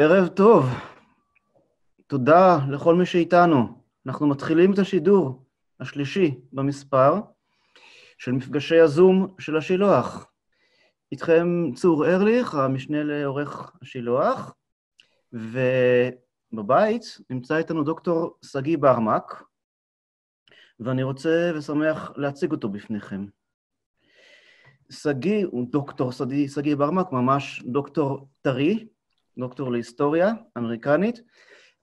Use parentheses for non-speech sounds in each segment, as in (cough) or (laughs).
ערב טוב. תודה לכל מי שאיתנו. אנחנו מתחילים את השידור השלישי במספר של מפגשי הזום של השילוח. איתכם צור ארליך, המשנה לעורך השילוח, ובבית נמצא איתנו דוקטור שגיא ברמק, ואני רוצה ושמח להציג אותו בפניכם. שגיא הוא דוקטור שגיא ברמק, ממש דוקטור טרי, דוקטור להיסטוריה אמריקנית,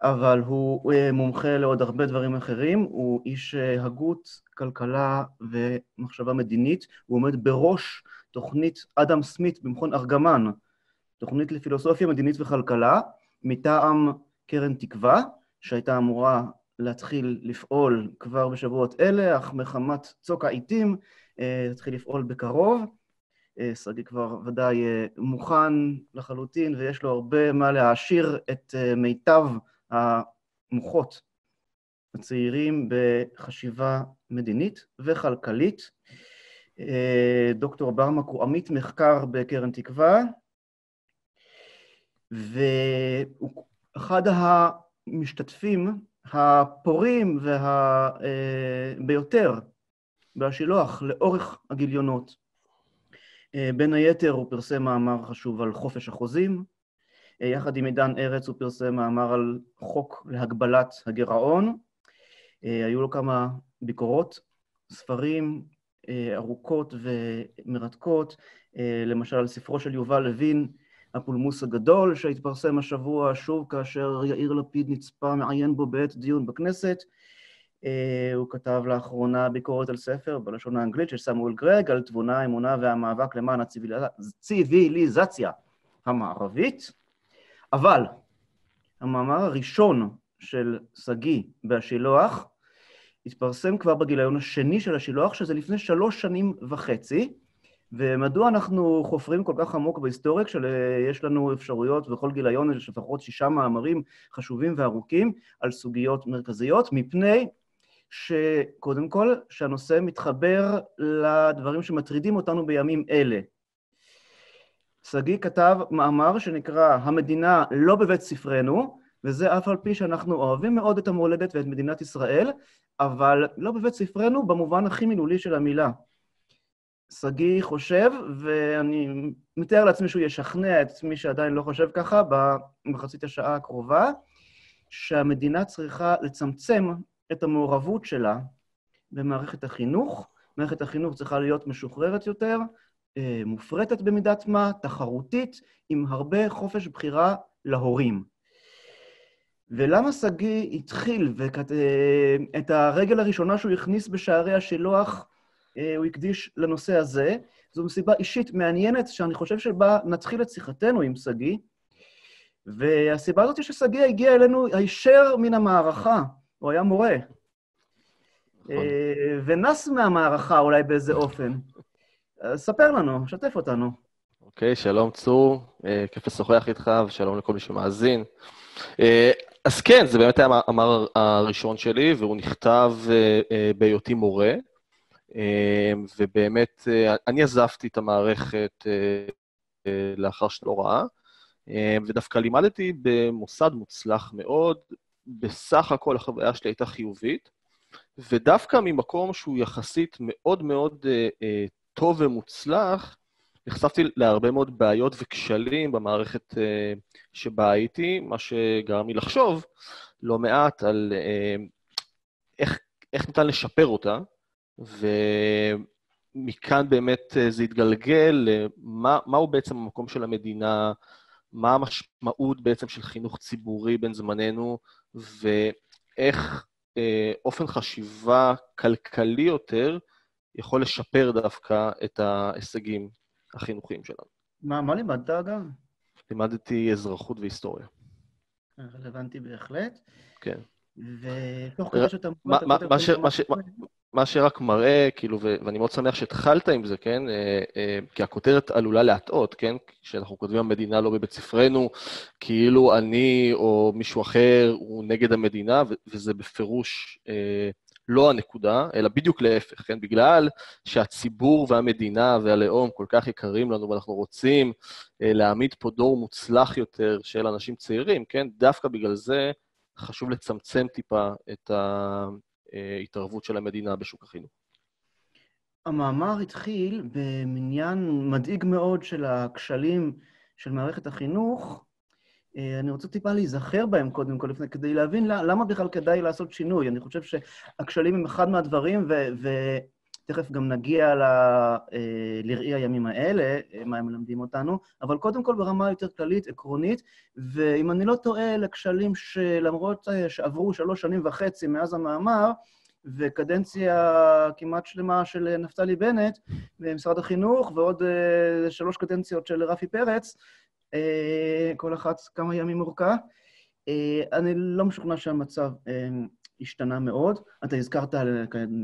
אבל הוא מומחה לעוד הרבה דברים אחרים, הוא איש הגות, כלכלה ומחשבה מדינית, הוא עומד בראש תוכנית אדם סמית במכון ארגמן, תוכנית לפילוסופיה מדינית וכלכלה, מטעם קרן תקווה, שהייתה אמורה להתחיל לפעול כבר בשבועות אלה, אך מחמת צוק העיתים, תתחיל לפעול בקרוב. שגיא כבר ודאי מוכן לחלוטין, ויש לו הרבה מה להעשיר את מיטב המוחות הצעירים בחשיבה מדינית וכלכלית. דוקטור ברמק הוא עמית מחקר בקרן תקווה, והוא אחד המשתתפים הפורים וה... ביותר בשילוח לאורך הגיליונות. בין היתר הוא פרסם מאמר חשוב על חופש החוזים, יחד עם עידן ארץ הוא פרסם מאמר על חוק להגבלת הגירעון. היו לו כמה ביקורות, ספרים ארוכות ומרתקות, למשל על ספרו של יובל לוין, הפולמוס הגדול, שהתפרסם השבוע שוב כאשר יאיר לפיד נצפה מעיין בו בעת דיון בכנסת. הוא כתב לאחרונה ביקורת על ספר בלשון האנגלית של סמואל גרג, על תבונה, אמונה והמאבק למען הציוויליזציה המערבית. אבל המאמר הראשון של שגיא בהשילוח התפרסם כבר בגיליון השני של השילוח, שזה לפני שלוש שנים וחצי, ומדוע אנחנו חופרים כל כך עמוק בהיסטוריה, כשיש לנו אפשרויות בכל גיליון, יש לפחות שישה מאמרים חשובים וארוכים על סוגיות מרכזיות, מפני שקודם כל, שהנושא מתחבר לדברים שמטרידים אותנו בימים אלה. שגיא כתב מאמר שנקרא "המדינה לא בבית ספרנו", וזה אף על פי שאנחנו אוהבים מאוד את המולדת ואת מדינת ישראל, אבל לא בבית ספרנו במובן הכי מילולי של המילה. שגיא חושב, ואני מתאר לעצמי שהוא ישכנע את מי שעדיין לא חושב ככה במחצית השעה הקרובה, שהמדינה צריכה לצמצם את המעורבות שלה במערכת החינוך. מערכת החינוך צריכה להיות משוחררת יותר, מופרטת במידת מה, תחרותית, עם הרבה חופש בחירה להורים. ולמה שגיא התחיל, ואת הרגל הראשונה שהוא הכניס בשערי השילוח, הוא הקדיש לנושא הזה? זו מסיבה אישית מעניינת, שאני חושב שבה נתחיל את שיחתנו עם שגיא, והסיבה הזאת היא ששגיא הגיע אלינו הישר מן המערכה, הוא היה מורה. נכון. ונס מהמערכה אולי באיזה אופן. ספר לנו, שתף אותנו. אוקיי, okay, שלום צור, כיף לשוחח איתך, ושלום לכל מי שמאזין. אז כן, זה באמת היה המאמר הראשון שלי, והוא נכתב בהיותי מורה, ובאמת, אני עזבתי את המערכת לאחר שנת הוראה, ודווקא לימדתי במוסד מוצלח מאוד, בסך הכל החוויה שלי הייתה חיובית, ודווקא ממקום שהוא יחסית מאוד מאוד טוב ומוצלח, נחשפתי להרבה מאוד בעיות וכשלים במערכת uh, שבה הייתי, מה שגרם לי לחשוב לא מעט על uh, איך, איך ניתן לשפר אותה, ומכאן באמת uh, זה התגלגל למה מהו בעצם המקום של המדינה, מה המשמעות בעצם של חינוך ציבורי בין זמננו, ואיך uh, אופן חשיבה כלכלי יותר יכול לשפר דווקא את ההישגים החינוכיים שלנו. מה, מה לימדת אגב? לימדתי אזרחות והיסטוריה. רלוונטי בהחלט. כן. ותוך כדי שאתה... מה, שרק מראה, כאילו, ואני מאוד שמח שהתחלת עם זה, כן? אה, אה, כי הכותרת עלולה להטעות, כן? כשאנחנו כותבים המדינה לא בבית ספרנו, כאילו אני או מישהו אחר הוא נגד המדינה, וזה בפירוש אה, לא הנקודה, אלא בדיוק להפך, כן? בגלל שהציבור והמדינה והלאום כל כך יקרים לנו ואנחנו רוצים אה, להעמיד פה דור מוצלח יותר של אנשים צעירים, כן? דווקא בגלל זה חשוב לצמצם טיפה את ההתערבות של המדינה בשוק החינוך. המאמר התחיל במניין מדאיג מאוד של הכשלים של מערכת החינוך. אה, אני רוצה טיפה להיזכר בהם קודם כל, לפני, כדי להבין למה בכלל כדאי לעשות שינוי. אני חושב שהכשלים הם אחד מהדברים, ותכף גם נגיע ל... אה, לראי הימים האלה, אה, מה הם מלמדים אותנו, אבל קודם כל ברמה יותר כללית, עקרונית, ואם אני לא טועה, לכשלים שלמרות שעברו שלוש שנים וחצי מאז המאמר, וקדנציה כמעט שלמה של נפתלי בנט במשרד החינוך, ועוד שלוש קדנציות של רפי פרץ, כל אחת כמה ימים אורכה. אני לא משוכנע שהמצב השתנה מאוד. אתה הזכרת,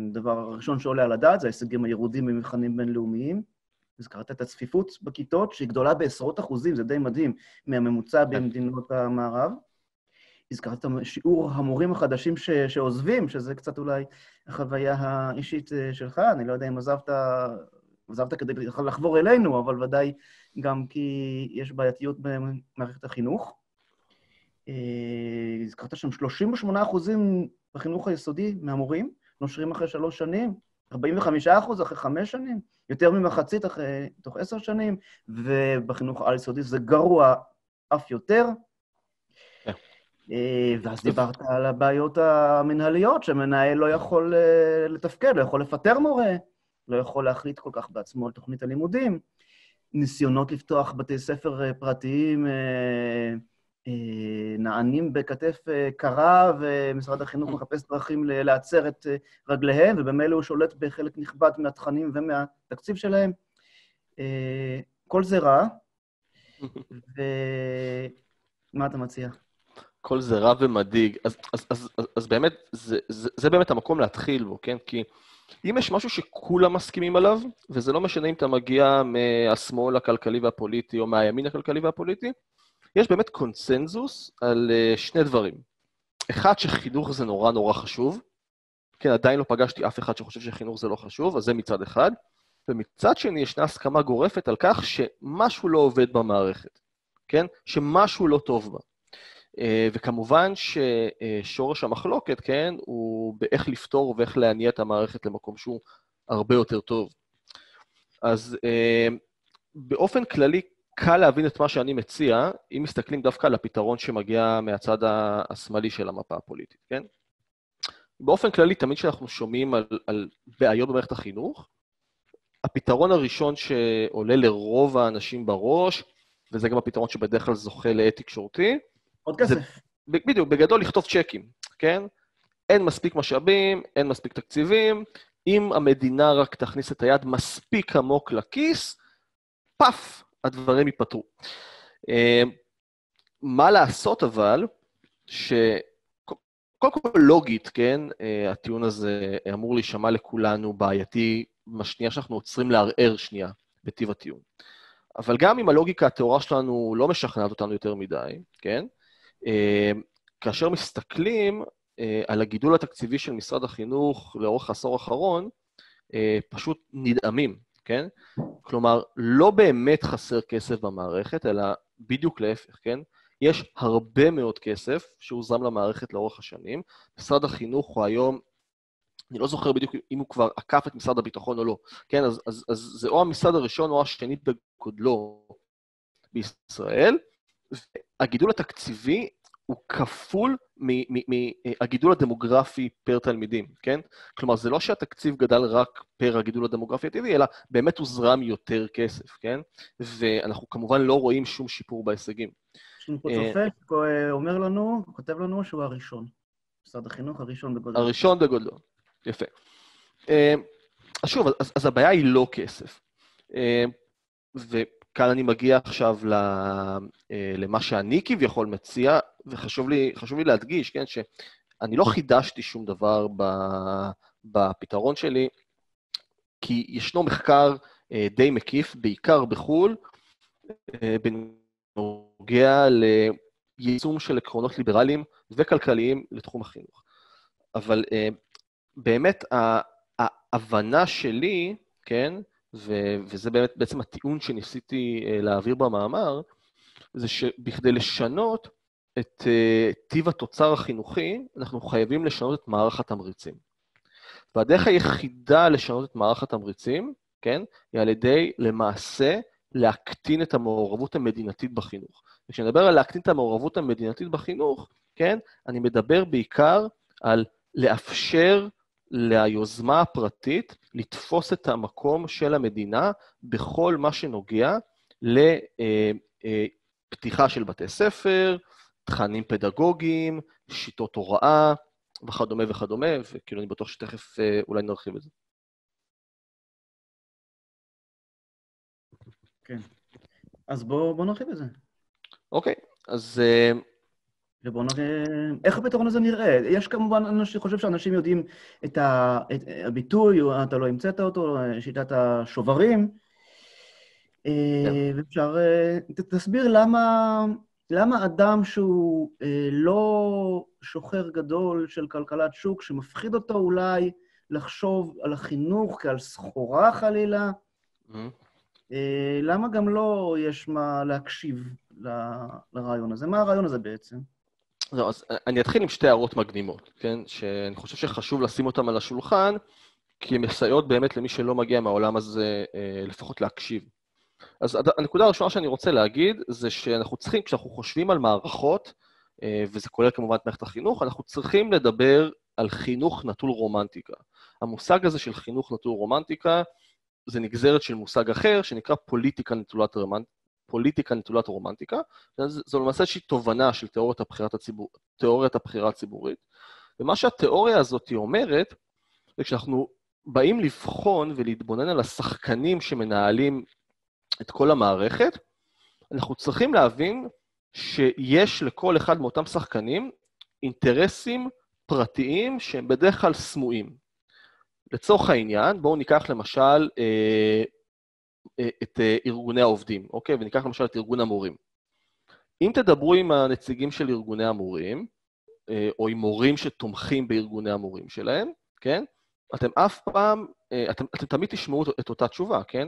הדבר הראשון שעולה על הדעת, זה ההישגים הירודים במבחנים בינלאומיים. הזכרת את הצפיפות בכיתות, שהיא גדולה בעשרות אחוזים, זה די מדהים, מהממוצע כן. במדינות המערב. הזכרת את שיעור המורים החדשים ש, שעוזבים, שזה קצת אולי החוויה האישית אה, שלך, אני לא יודע אם עזבת, עזבת כדי לחבור אלינו, אבל ודאי גם כי יש בעייתיות במערכת החינוך. אה, הזכרת שם 38 אחוזים בחינוך היסודי מהמורים, נושרים אחרי שלוש שנים, 45 אחוז אחרי חמש שנים, יותר ממחצית אחרי, תוך עשר שנים, ובחינוך העל-יסודי זה גרוע אף יותר. אה, ואז דיברת על הבעיות המנהליות, שמנהל לא יכול אה, לתפקד, לא יכול לפטר מורה, לא יכול להחליט כל כך בעצמו על תוכנית הלימודים. ניסיונות לפתוח בתי ספר אה, פרטיים נענים בכתף קרה, ומשרד החינוך מחפש דרכים להצר את רגליהם, ובמילא הוא שולט בחלק נכבד מהתכנים ומהתקציב שלהם. כל זה רע, (laughs) ומה אתה מציע? כל זה רע ומדאיג. אז, אז, אז, אז, אז באמת, זה, זה, זה באמת המקום להתחיל בו, כן? כי אם יש משהו שכולם מסכימים עליו, וזה לא משנה אם אתה מגיע מהשמאל הכלכלי והפוליטי או מהימין הכלכלי והפוליטי, יש באמת קונצנזוס על uh, שני דברים. אחד, שחינוך זה נורא נורא חשוב. כן, עדיין לא פגשתי אף אחד שחושב שחינוך זה לא חשוב, אז זה מצד אחד. ומצד שני, ישנה הסכמה גורפת על כך שמשהו לא עובד במערכת, כן? שמשהו לא טוב בה. אה, וכמובן ששורש המחלוקת, כן, הוא באיך לפתור ואיך להניע את המערכת למקום שהוא הרבה יותר טוב. אז אה, באופן כללי, קל להבין את מה שאני מציע, אם מסתכלים דווקא על הפתרון שמגיע מהצד השמאלי של המפה הפוליטית, כן? באופן כללי, תמיד כשאנחנו שומעים על, על בעיות במערכת החינוך, הפתרון הראשון שעולה לרוב האנשים בראש, וזה גם הפתרון שבדרך כלל זוכה לעת תקשורתי, עוד כסף. בדיוק, בגדול לכתוב צ'קים, כן? אין מספיק משאבים, אין מספיק תקציבים, אם המדינה רק תכניס את היד מספיק עמוק לכיס, פאף, הדברים ייפתרו. אה, מה לעשות אבל, ש... קודם כל לוגית, כן, אה, הטיעון הזה אמור להישמע לכולנו בעייתי, בשנייה שאנחנו עוצרים לערער שנייה בטיב הטיעון. אבל גם אם הלוגיקה הטהורה שלנו לא משכנעת אותנו יותר מדי, כן? אה, כאשר מסתכלים אה, על הגידול התקציבי של משרד החינוך לאורך העשור האחרון, אה, פשוט נדהמים, כן? כלומר, לא באמת חסר כסף במערכת, אלא בדיוק להפך, כן? יש הרבה מאוד כסף שהוזרם למערכת לאורך השנים. משרד החינוך הוא היום, אני לא זוכר בדיוק אם הוא כבר עקף את משרד הביטחון או לא, כן? אז, אז, אז זה או המשרד הראשון או השני בגודלו בישראל, הגידול התקציבי הוא כפול מהגידול הדמוגרפי פר תלמידים, כן? כלומר, זה לא שהתקציב גדל רק פר הגידול הדמוגרפי הטבעי, אלא באמת הוזרם יותר כסף, כן? ואנחנו כמובן לא רואים שום שיפור בהישגים. יש לנו פה צופה שאומר לנו, כותב לנו שהוא הראשון. משרד החינוך הראשון בגודלו. הראשון בגודלו, יפה. אה, אז שוב, אז, אז הבעיה היא לא כסף. אה, כאן אני מגיע עכשיו אה, למה שאני כביכול מציע, וחשוב לי, לי להדגיש, כן, שאני לא חידשתי שום דבר בפתרון שלי, כי ישנו מחקר אה, די מקיף, בעיקר בחו"ל, אה, בנוגע ליישום של עקרונות ליברליים וכלכליים לתחום החינוך. אבל באמת ההבנה שלי, כן, ו- וזה באמת בעצם הטיעון שניסיתי uh, להעביר במאמר, זה שבכדי לשנות את uh, טיב התוצר החינוכי, אנחנו חייבים לשנות את מערך התמריצים. והדרך היחידה לשנות את מערך התמריצים, כן, היא על ידי למעשה להקטין את המעורבות המדינתית בחינוך. וכשאני מדבר על להקטין את המעורבות המדינתית בחינוך, כן, אני מדבר בעיקר על לאפשר ליוזמה הפרטית לתפוס את המקום של המדינה בכל מה שנוגע לפתיחה של בתי ספר, תכנים פדגוגיים, שיטות הוראה וכדומה וכדומה, וכאילו אני בטוח שתכף אה, אולי נרחיב את זה. כן. אז בואו בוא נרחיב את זה. אוקיי, אז... אה, ובואו נראה איך הפתרון הזה נראה. יש כמובן, אני חושב שאנשים יודעים את, הביטוי, אתה לא המצאת אותו, שיטת השוברים. אה, ואפשר... אה, תסביר למה, למה אדם שהוא לא שוחר גדול של כלכלת שוק, שמפחיד אותו אולי לחשוב על החינוך כעל סחורה חלילה, mm-hmm. אה, למה גם לא יש מה להקשיב ל, לרעיון הזה? מה הרעיון הזה בעצם? לא, אז אני אתחיל עם שתי הערות מקדימות, כן? שאני חושב שחשוב לשים אותן על השולחן, כי הן מסייעות באמת למי שלא מגיע מהעולם הזה אה, לפחות להקשיב. אז הנקודה הראשונה שאני רוצה להגיד, זה שאנחנו צריכים, כשאנחנו חושבים על מערכות, אה, וזה כולל כמובן את מערכת החינוך, אנחנו צריכים לדבר על חינוך נטול רומנטיקה. המושג הזה של חינוך נטול רומנטיקה, זה נגזרת של מושג אחר, שנקרא פוליטיקה נטולת. פוליטיקה נטולת רומנטיקה. זו למעשה איזושהי תובנה של תיאוריית, הציבור... תיאוריית הבחירה הציבורית. ומה שהתיאוריה הזאת אומרת, זה כשאנחנו באים לבחון ולהתבונן על השחקנים שמנהלים את כל המערכת, אנחנו צריכים להבין שיש לכל אחד מאותם שחקנים אינטרסים פרטיים שהם בדרך כלל סמויים. לצורך העניין, בואו ניקח למשל אה, את אה, ארגוני העובדים, אוקיי? וניקח למשל את ארגון המורים. אם תדברו עם הנציגים של ארגוני המורים, אה, או עם מורים שתומכים בארגוני המורים שלהם, כן? אתם אף פעם, אה, אתם, אתם תמיד תשמעו את אותה תשובה, כן?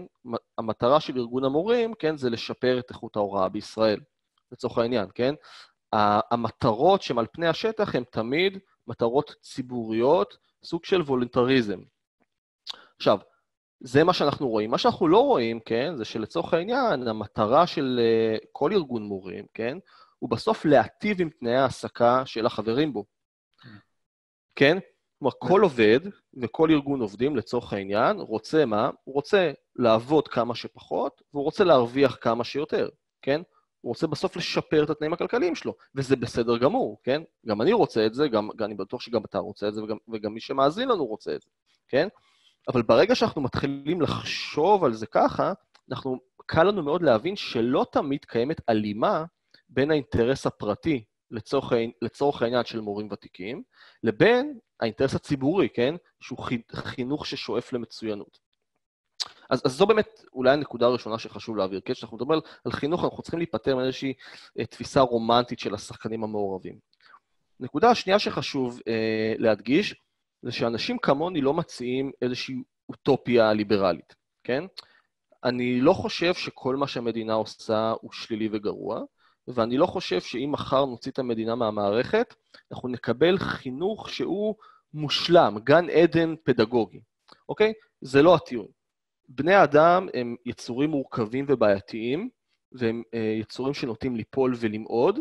המטרה של ארגון המורים, כן, זה לשפר את איכות ההוראה בישראל, לצורך העניין, כן? המטרות שהן על פני השטח הן תמיד מטרות ציבוריות, סוג של וולונטריזם, עכשיו, זה מה שאנחנו רואים. מה שאנחנו לא רואים, כן, זה שלצורך העניין, המטרה של uh, כל ארגון מורים, כן, הוא בסוף להטיב עם תנאי ההעסקה של החברים בו. כן? כלומר, כל עובד וכל ארגון עובדים, לצורך העניין, רוצה מה? הוא רוצה לעבוד כמה שפחות, והוא רוצה להרוויח כמה שיותר, כן? הוא רוצה בסוף לשפר את התנאים הכלכליים שלו, וזה בסדר גמור, כן? גם אני רוצה את זה, גם, גם אני בטוח שגם אתה רוצה את זה, וגם, וגם מי שמאזין לנו רוצה את זה, כן? אבל ברגע שאנחנו מתחילים לחשוב על זה ככה, אנחנו, קל לנו מאוד להבין שלא תמיד קיימת הלימה בין האינטרס הפרטי, לצורך, לצורך העניין של מורים ותיקים, לבין האינטרס הציבורי, כן? שהוא חינוך ששואף למצוינות. אז, אז זו באמת אולי הנקודה הראשונה שחשוב להעביר, כן? כשאנחנו מדברים על חינוך, אנחנו צריכים להיפטר מאיזושהי אה, תפיסה רומנטית של השחקנים המעורבים. נקודה השנייה שחשוב אה, להדגיש, זה שאנשים כמוני לא מציעים איזושהי אוטופיה ליברלית, כן? אני לא חושב שכל מה שהמדינה עושה הוא שלילי וגרוע, ואני לא חושב שאם מחר נוציא את המדינה מהמערכת, אנחנו נקבל חינוך שהוא מושלם, גן עדן פדגוגי, אוקיי? זה לא הטיעון. בני אדם הם יצורים מורכבים ובעייתיים, והם אה, יצורים שנוטים ליפול ולמעוד,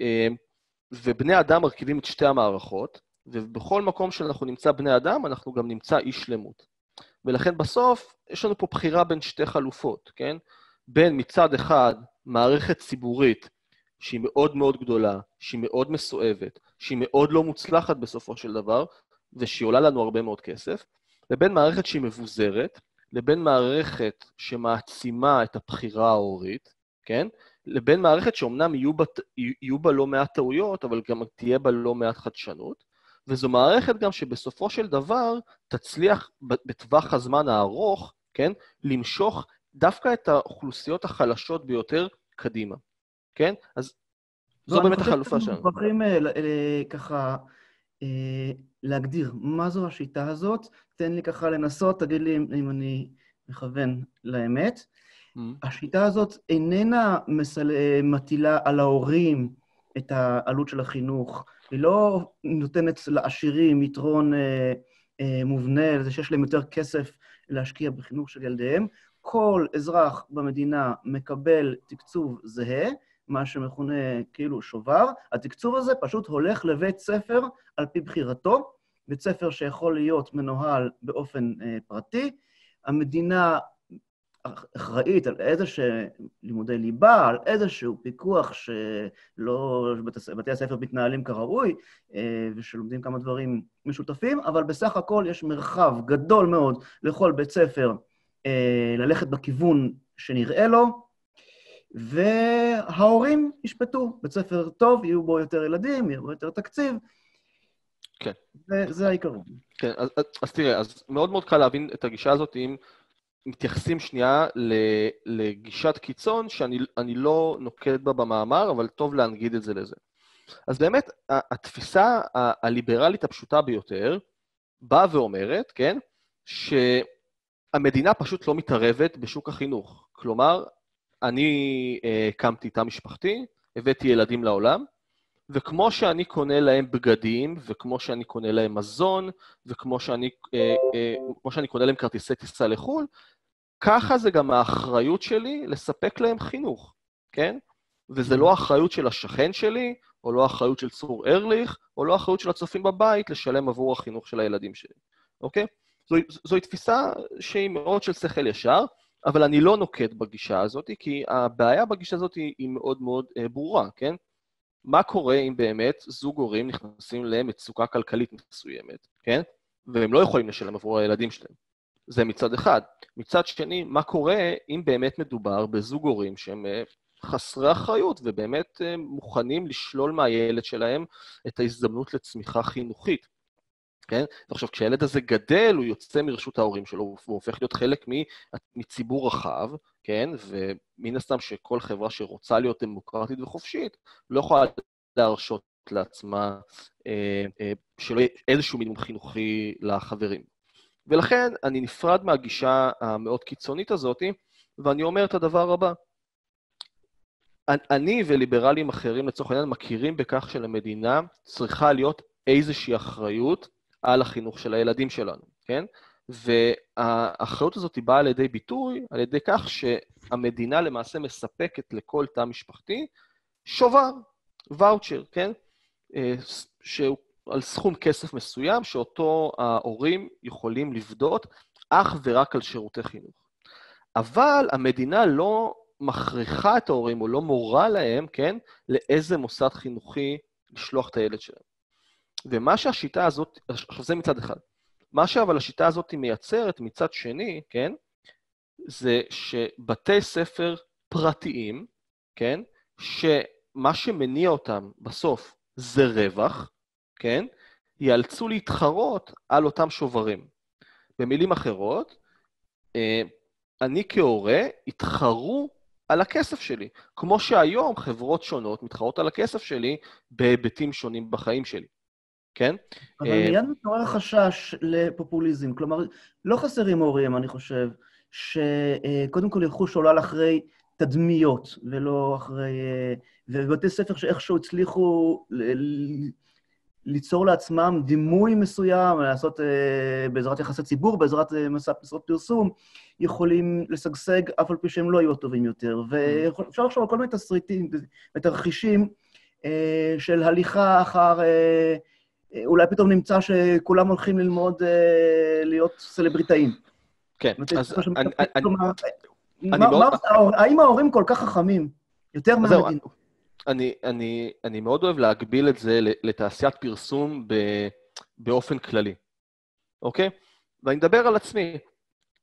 אה, ובני אדם מרכיבים את שתי המערכות, ובכל מקום שאנחנו נמצא בני אדם, אנחנו גם נמצא אי שלמות. ולכן בסוף יש לנו פה בחירה בין שתי חלופות, כן? בין מצד אחד מערכת ציבורית שהיא מאוד מאוד גדולה, שהיא מאוד מסואבת, שהיא מאוד לא מוצלחת בסופו של דבר, ושהיא עולה לנו הרבה מאוד כסף, לבין מערכת שהיא מבוזרת, לבין מערכת שמעצימה את הבחירה ההורית, כן? לבין מערכת שאומנם יהיו בה, יהיו בה לא מעט טעויות, אבל גם תהיה בה לא מעט חדשנות, וזו מערכת גם שבסופו של דבר תצליח בטווח הזמן הארוך, כן, למשוך דווקא את האוכלוסיות החלשות ביותר קדימה, כן? אז זו באמת החלופה שלנו. אנחנו מוכרחים אה, ככה אה, להגדיר מה זו השיטה הזאת. תן לי ככה לנסות, תגיד לי אם אני מכוון לאמת. Mm-hmm. השיטה הזאת איננה מסל... מטילה על ההורים את העלות של החינוך, היא לא נותנת לעשירים יתרון אה, אה, מובנה לזה שיש להם יותר כסף להשקיע בחינוך של ילדיהם. כל אזרח במדינה מקבל תקצוב זהה, מה שמכונה כאילו שובר. התקצוב הזה פשוט הולך לבית ספר על פי בחירתו, בית ספר שיכול להיות מנוהל באופן אה, פרטי. המדינה אחראית על איזה לימודי ליבה, על איזשהו פיקוח שלא, בתי הספר מתנהלים כראוי, אה, ושלומדים כמה דברים משותפים, אבל בסך הכל יש מרחב גדול מאוד לכל בית ספר אה, ללכת בכיוון שנראה לו, וההורים ישפטו. בית ספר טוב, יהיו בו יותר ילדים, יהיו בו יותר תקציב. כן. וזה העיקרון. כן, אז, אז תראה, אז מאוד מאוד קל להבין את הגישה הזאת אם מתייחסים שנייה לגישת קיצון שאני לא נוקט בה במאמר, אבל טוב להנגיד את זה לזה. אז באמת, התפיסה הליברלית הפשוטה ביותר באה ואומרת, כן, שהמדינה פשוט לא מתערבת בשוק החינוך. כלומר, אני אה, הקמתי תא משפחתי, הבאתי ילדים לעולם, וכמו שאני קונה להם בגדים, וכמו שאני קונה להם מזון, וכמו שאני, אה, אה, שאני קונה להם כרטיסי טיסה לחו"ל, ככה זה גם האחריות שלי לספק להם חינוך, כן? וזה לא האחריות של השכן שלי, או לא האחריות של צור ארליך, או לא האחריות של הצופים בבית לשלם עבור החינוך של הילדים שלי, אוקיי? זוהי, זוהי תפיסה שהיא מאוד של שכל ישר, אבל אני לא נוקט בגישה הזאת, כי הבעיה בגישה הזאת היא, היא מאוד מאוד אה, ברורה, כן? מה קורה אם באמת זוג הורים נכנסים למצוקה כלכלית מסוימת, כן? והם לא יכולים לשלם עבור הילדים שלהם. זה מצד אחד. מצד שני, מה קורה אם באמת מדובר בזוג הורים שהם אה, חסרי אחריות ובאמת אה, מוכנים לשלול מהילד שלהם את ההזדמנות לצמיחה חינוכית. כן? ועכשיו, כשהילד הזה גדל, הוא יוצא מרשות ההורים שלו, הוא הופך להיות חלק מציבור רחב, כן? ומן הסתם שכל חברה שרוצה להיות דמוקרטית וחופשית, לא יכולה להרשות לעצמה אה, אה, שלא יהיה איזשהו מינימום חינוכי לחברים. ולכן אני נפרד מהגישה המאוד קיצונית הזאת, ואני אומר את הדבר הבא. אני וליברלים אחרים, לצורך העניין, מכירים בכך שלמדינה צריכה להיות איזושהי אחריות על החינוך של הילדים שלנו, כן? והאחריות הזאת היא באה לידי ביטוי על ידי כך שהמדינה למעשה מספקת לכל תא משפחתי שובר, ואוצ'ר, כן? אה, שהוא על סכום כסף מסוים שאותו ההורים יכולים לפדות אך ורק על שירותי חינוך. אבל המדינה לא מכריחה את ההורים או לא מורה להם, כן, לאיזה מוסד חינוכי לשלוח את הילד שלהם. ומה שהשיטה הזאת, עכשיו זה מצד אחד, מה שאבל השיטה הזאת מייצרת מצד שני, כן, זה שבתי ספר פרטיים, כן, שמה שמניע אותם בסוף זה רווח, כן, ייאלצו להתחרות על אותם שוברים. במילים אחרות, אה, אני כהורה יתחרו על הכסף שלי, כמו שהיום חברות שונות מתחרות על הכסף שלי בהיבטים שונים בחיים שלי, כן? אבל אה, מיד מתעורר חשש לפופוליזם. כלומר, לא חסרים הורים, אני חושב, שקודם כל ילכו שולל אחרי תדמיות, ולא אחרי... אה, ובבתי ספר שאיכשהו הצליחו ליצור לעצמם דימוי מסוים, לעשות אה, בעזרת יחסי ציבור, בעזרת אה, משרות פרסום, יכולים לשגשג אף על פי שהם לא יהיו טובים יותר. ואפשר לחשוב על כל מיני תסריטים ותרחישים אה, של הליכה אחר... אולי פתאום נמצא שכולם הולכים ללמוד אה, להיות סלבריטאים. כן, אז אני... האם ההורים כל כך חכמים? יותר מהמדינה. אני, אני, אני מאוד אוהב להגביל את זה לתעשיית פרסום ב, באופן כללי, אוקיי? ואני מדבר על עצמי.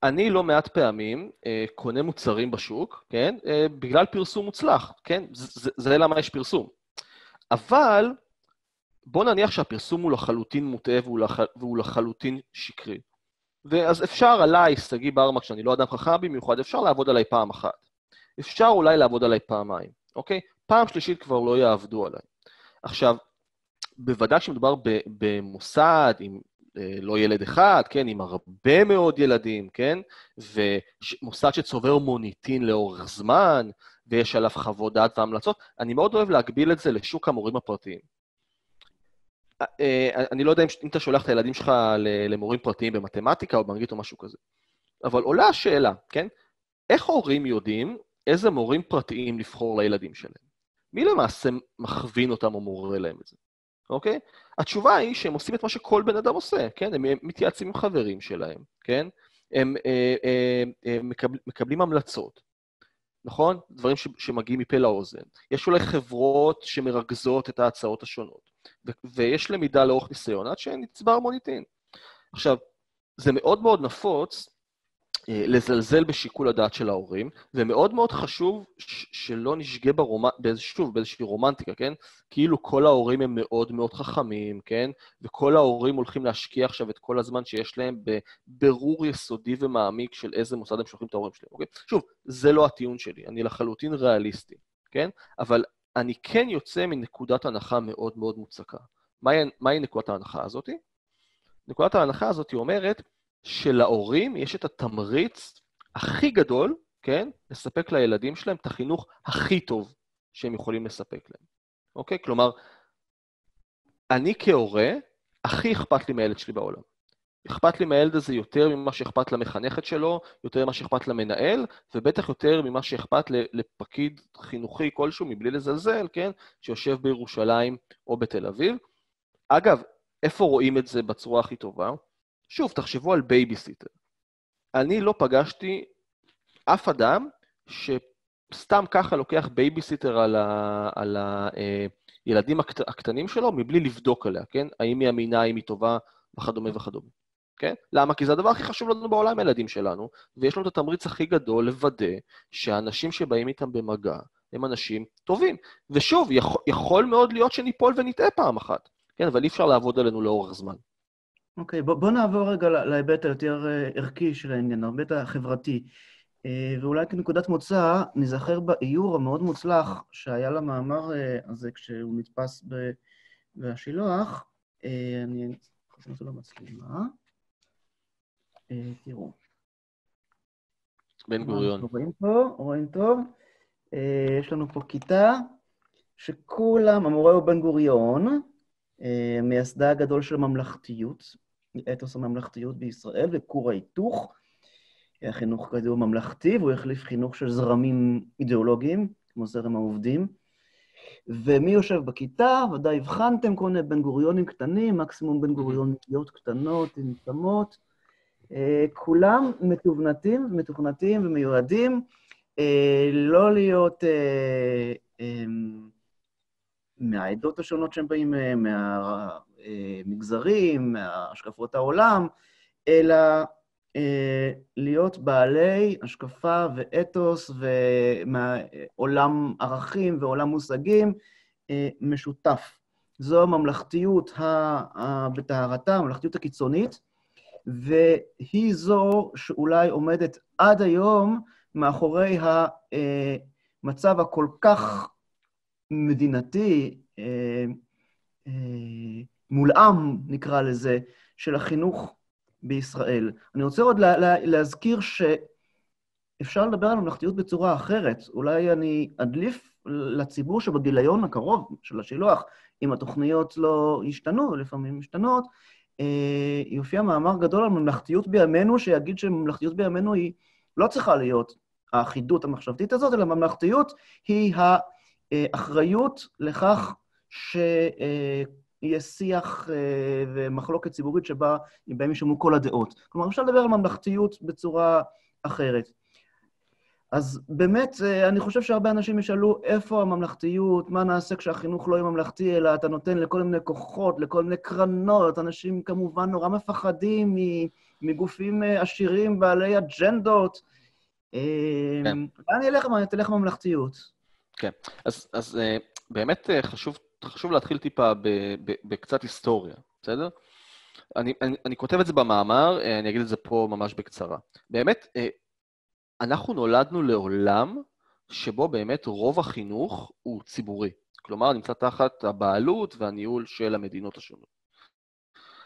אני לא מעט פעמים אה, קונה מוצרים בשוק, כן? אה, בגלל פרסום מוצלח, כן? זה, זה למה יש פרסום. אבל בוא נניח שהפרסום הוא לחלוטין מוטעה והוא, לח, והוא לחלוטין שקרי. ואז אפשר עליי, שגיא ברמק, שאני לא אדם חכם במיוחד, אפשר לעבוד עליי פעם אחת. אפשר אולי לעבוד עליי פעמיים, אוקיי? פעם שלישית כבר לא יעבדו עליי. עכשיו, בוודאי כשמדובר במוסד עם אה, לא ילד אחד, כן, עם הרבה מאוד ילדים, כן, ומוסד שצובר מוניטין לאורך זמן, ויש עליו חוות דעת והמלצות, אני מאוד אוהב להגביל את זה לשוק המורים הפרטיים. אה, אה, אני לא יודע אם אתה שולח את הילדים שלך למורים פרטיים במתמטיקה או באנגלית או משהו כזה, אבל עולה השאלה, כן? איך הורים יודעים איזה מורים פרטיים לבחור לילדים שלהם? מי למעשה מכווין אותם או מורה להם את זה? אוקיי? התשובה היא שהם עושים את מה שכל בן אדם עושה, כן? הם מתייעצים עם חברים שלהם, כן? הם אה, אה, אה, מקבל, מקבלים המלצות, נכון? דברים ש, שמגיעים מפה לאוזן. יש אולי חברות שמרכזות את ההצעות השונות, ו, ויש למידה לאורך ניסיון עד שנצבר מוניטין. עכשיו, זה מאוד מאוד נפוץ לזלזל בשיקול הדעת של ההורים, ומאוד מאוד חשוב שלא נשגה ברומ... שוב, באיזושהי רומנטיקה, כן? כאילו כל ההורים הם מאוד מאוד חכמים, כן? וכל ההורים הולכים להשקיע עכשיו את כל הזמן שיש להם בבירור יסודי ומעמיק של איזה מוסד הם שולחים את ההורים שלהם, אוקיי? שוב, זה לא הטיעון שלי, אני לחלוטין ריאליסטי, כן? אבל אני כן יוצא מנקודת הנחה מאוד מאוד מוצקה. מהי, מהי נקודת ההנחה הזאת? נקודת ההנחה הזאת אומרת, שלהורים יש את התמריץ הכי גדול, כן, לספק לילדים שלהם את החינוך הכי טוב שהם יכולים לספק להם, אוקיי? כלומר, אני כהורה, הכי אכפת לי מהילד שלי בעולם. אכפת לי מהילד הזה יותר ממה שאכפת למחנכת שלו, יותר ממה שאכפת למנהל, ובטח יותר ממה שאכפת לפקיד חינוכי כלשהו, מבלי לזלזל, כן, שיושב בירושלים או בתל אביב. אגב, איפה רואים את זה בצורה הכי טובה? שוב, תחשבו על בייביסיטר. אני לא פגשתי אף אדם שסתם ככה לוקח בייביסיטר על, ה, על הילדים הקט, הקטנים שלו מבלי לבדוק עליה, כן? האם היא אמינה, האם היא טובה, וכדומה וכדומה. כן? למה? כי זה הדבר הכי חשוב לנו בעולם, הילדים שלנו, ויש לנו את התמריץ הכי גדול לוודא שהאנשים שבאים איתם במגע הם אנשים טובים. ושוב, יכול, יכול מאוד להיות שניפול ונטעה פעם אחת, כן? אבל אי אפשר לעבוד עלינו לאורך זמן. אוקיי, בוא, בוא נעבור רגע להיבט היותר אה, ערכי של העניין, ההיבט החברתי. אה, ואולי כנקודת מוצא, נזכר באיור המאוד מוצלח שהיה למאמר אה, הזה כשהוא נתפס בשילוח. אני אכניס לו מצלמה. תראו. בן גוריון. רואים פה, רואים טוב. יש לנו פה כיתה שכולם, המורה הוא בן גוריון, מייסדה הגדול של הממלכתיות, אתוס הממלכתיות בישראל וכור ההיתוך. החינוך כזה הוא ממלכתי, והוא החליף חינוך של זרמים אידיאולוגיים, כמו זרם העובדים. ומי יושב בכיתה? ודאי הבחנתם כל מיני בן גוריונים קטנים, מקסימום בן גוריוניות קטנות, עם תמות. אה, כולם מתובנתים, מתוכנתים ומיועדים אה, לא להיות אה, מהעדות השונות שהם באים מהם, מהמגזרים, מהשקפות העולם, אלא אה, להיות בעלי השקפה ואתוס ומעולם ערכים ועולם מושגים אה, משותף. זו הממלכתיות בטהרתה, הממלכתיות הקיצונית, והיא זו שאולי עומדת עד היום מאחורי המצב הכל כך מדינתי, אה, אה, מולאם, נקרא לזה, של החינוך בישראל. אני רוצה עוד לה, לה, להזכיר שאפשר לדבר על ממלכתיות בצורה אחרת. אולי אני אדליף לציבור שבגיליון הקרוב של השילוח, אם התוכניות לא ישתנו, לפעמים משתנות, אה, יופיע מאמר גדול על ממלכתיות בימינו, שיגיד שממלכתיות בימינו היא לא צריכה להיות האחידות המחשבתית הזאת, אלא ממלכתיות היא ה... אה, אחריות לכך שיהיה שיח אה, ומחלוקת ציבורית שבה, בהם יישמעו כל הדעות. כלומר, אפשר לדבר על ממלכתיות בצורה אחרת. אז באמת, אה, אני חושב שהרבה אנשים ישאלו איפה הממלכתיות, מה נעשה כשהחינוך לא יהיה ממלכתי, אלא אתה נותן לכל מיני כוחות, לכל מיני קרנות, אנשים כמובן נורא מפחדים מגופים עשירים בעלי אג'נדות. כן. לאן ילך, תלך ממלכתיות? כן, אז, אז אה, באמת אה, חשוב, חשוב להתחיל טיפה בקצת היסטוריה, בסדר? אני, אני, אני כותב את זה במאמר, אה, אני אגיד את זה פה ממש בקצרה. באמת, אנחנו נולדנו לעולם שבו באמת רוב החינוך הוא ציבורי. כלומר, נמצא תחת הבעלות והניהול של המדינות השונות.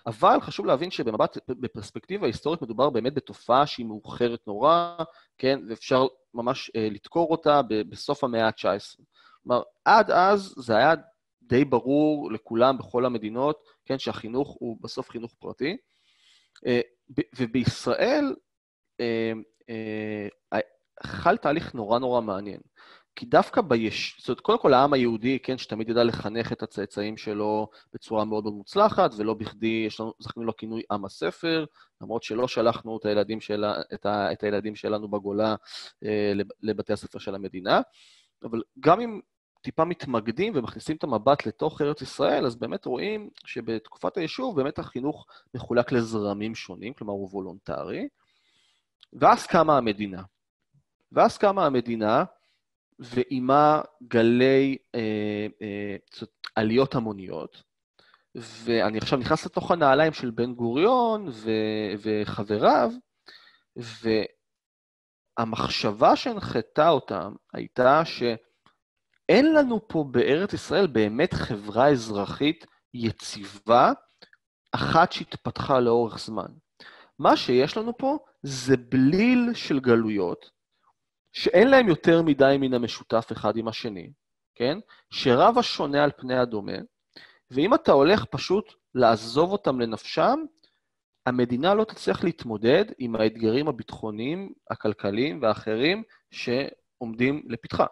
אבל חשוב להבין שבמבט, בפרספקטיבה היסטורית מדובר באמת בתופעה שהיא מאוחרת נורא, כן, ואפשר ממש אה, לדקור אותה בסוף המאה ה-19. כלומר, עד אז זה היה די ברור לכולם בכל המדינות, כן, שהחינוך הוא בסוף חינוך פרטי. אה, ובישראל אה, אה, חל תהליך נורא נורא מעניין. כי דווקא ביש... זאת אומרת, קודם כל העם היהודי, כן, שתמיד ידע לחנך את הצאצאים שלו בצורה מאוד מאוד מוצלחת, ולא בכדי יש לנו, זכינו לו כינוי עם הספר, למרות שלא שלחנו את הילדים, של... את ה... את הילדים שלנו בגולה אה, לבתי הספר של המדינה. אבל גם אם טיפה מתמקדים ומכניסים את המבט לתוך ארץ ישראל, אז באמת רואים שבתקופת היישוב באמת החינוך מחולק לזרמים שונים, כלומר הוא וולונטרי, ואז קמה המדינה. ואז קמה המדינה, ועימה גלי אה, אה, עליות המוניות, ואני עכשיו נכנס לתוך הנעליים של בן גוריון ו- וחבריו, והמחשבה שהנחתה אותם הייתה שאין לנו פה בארץ ישראל באמת חברה אזרחית יציבה, אחת שהתפתחה לאורך זמן. מה שיש לנו פה זה בליל של גלויות, שאין להם יותר מדי מן המשותף אחד עם השני, כן? שרב השונה על פני הדומה, ואם אתה הולך פשוט לעזוב אותם לנפשם, המדינה לא תצליח להתמודד עם האתגרים הביטחוניים, הכלכליים והאחרים שעומדים לפתחה.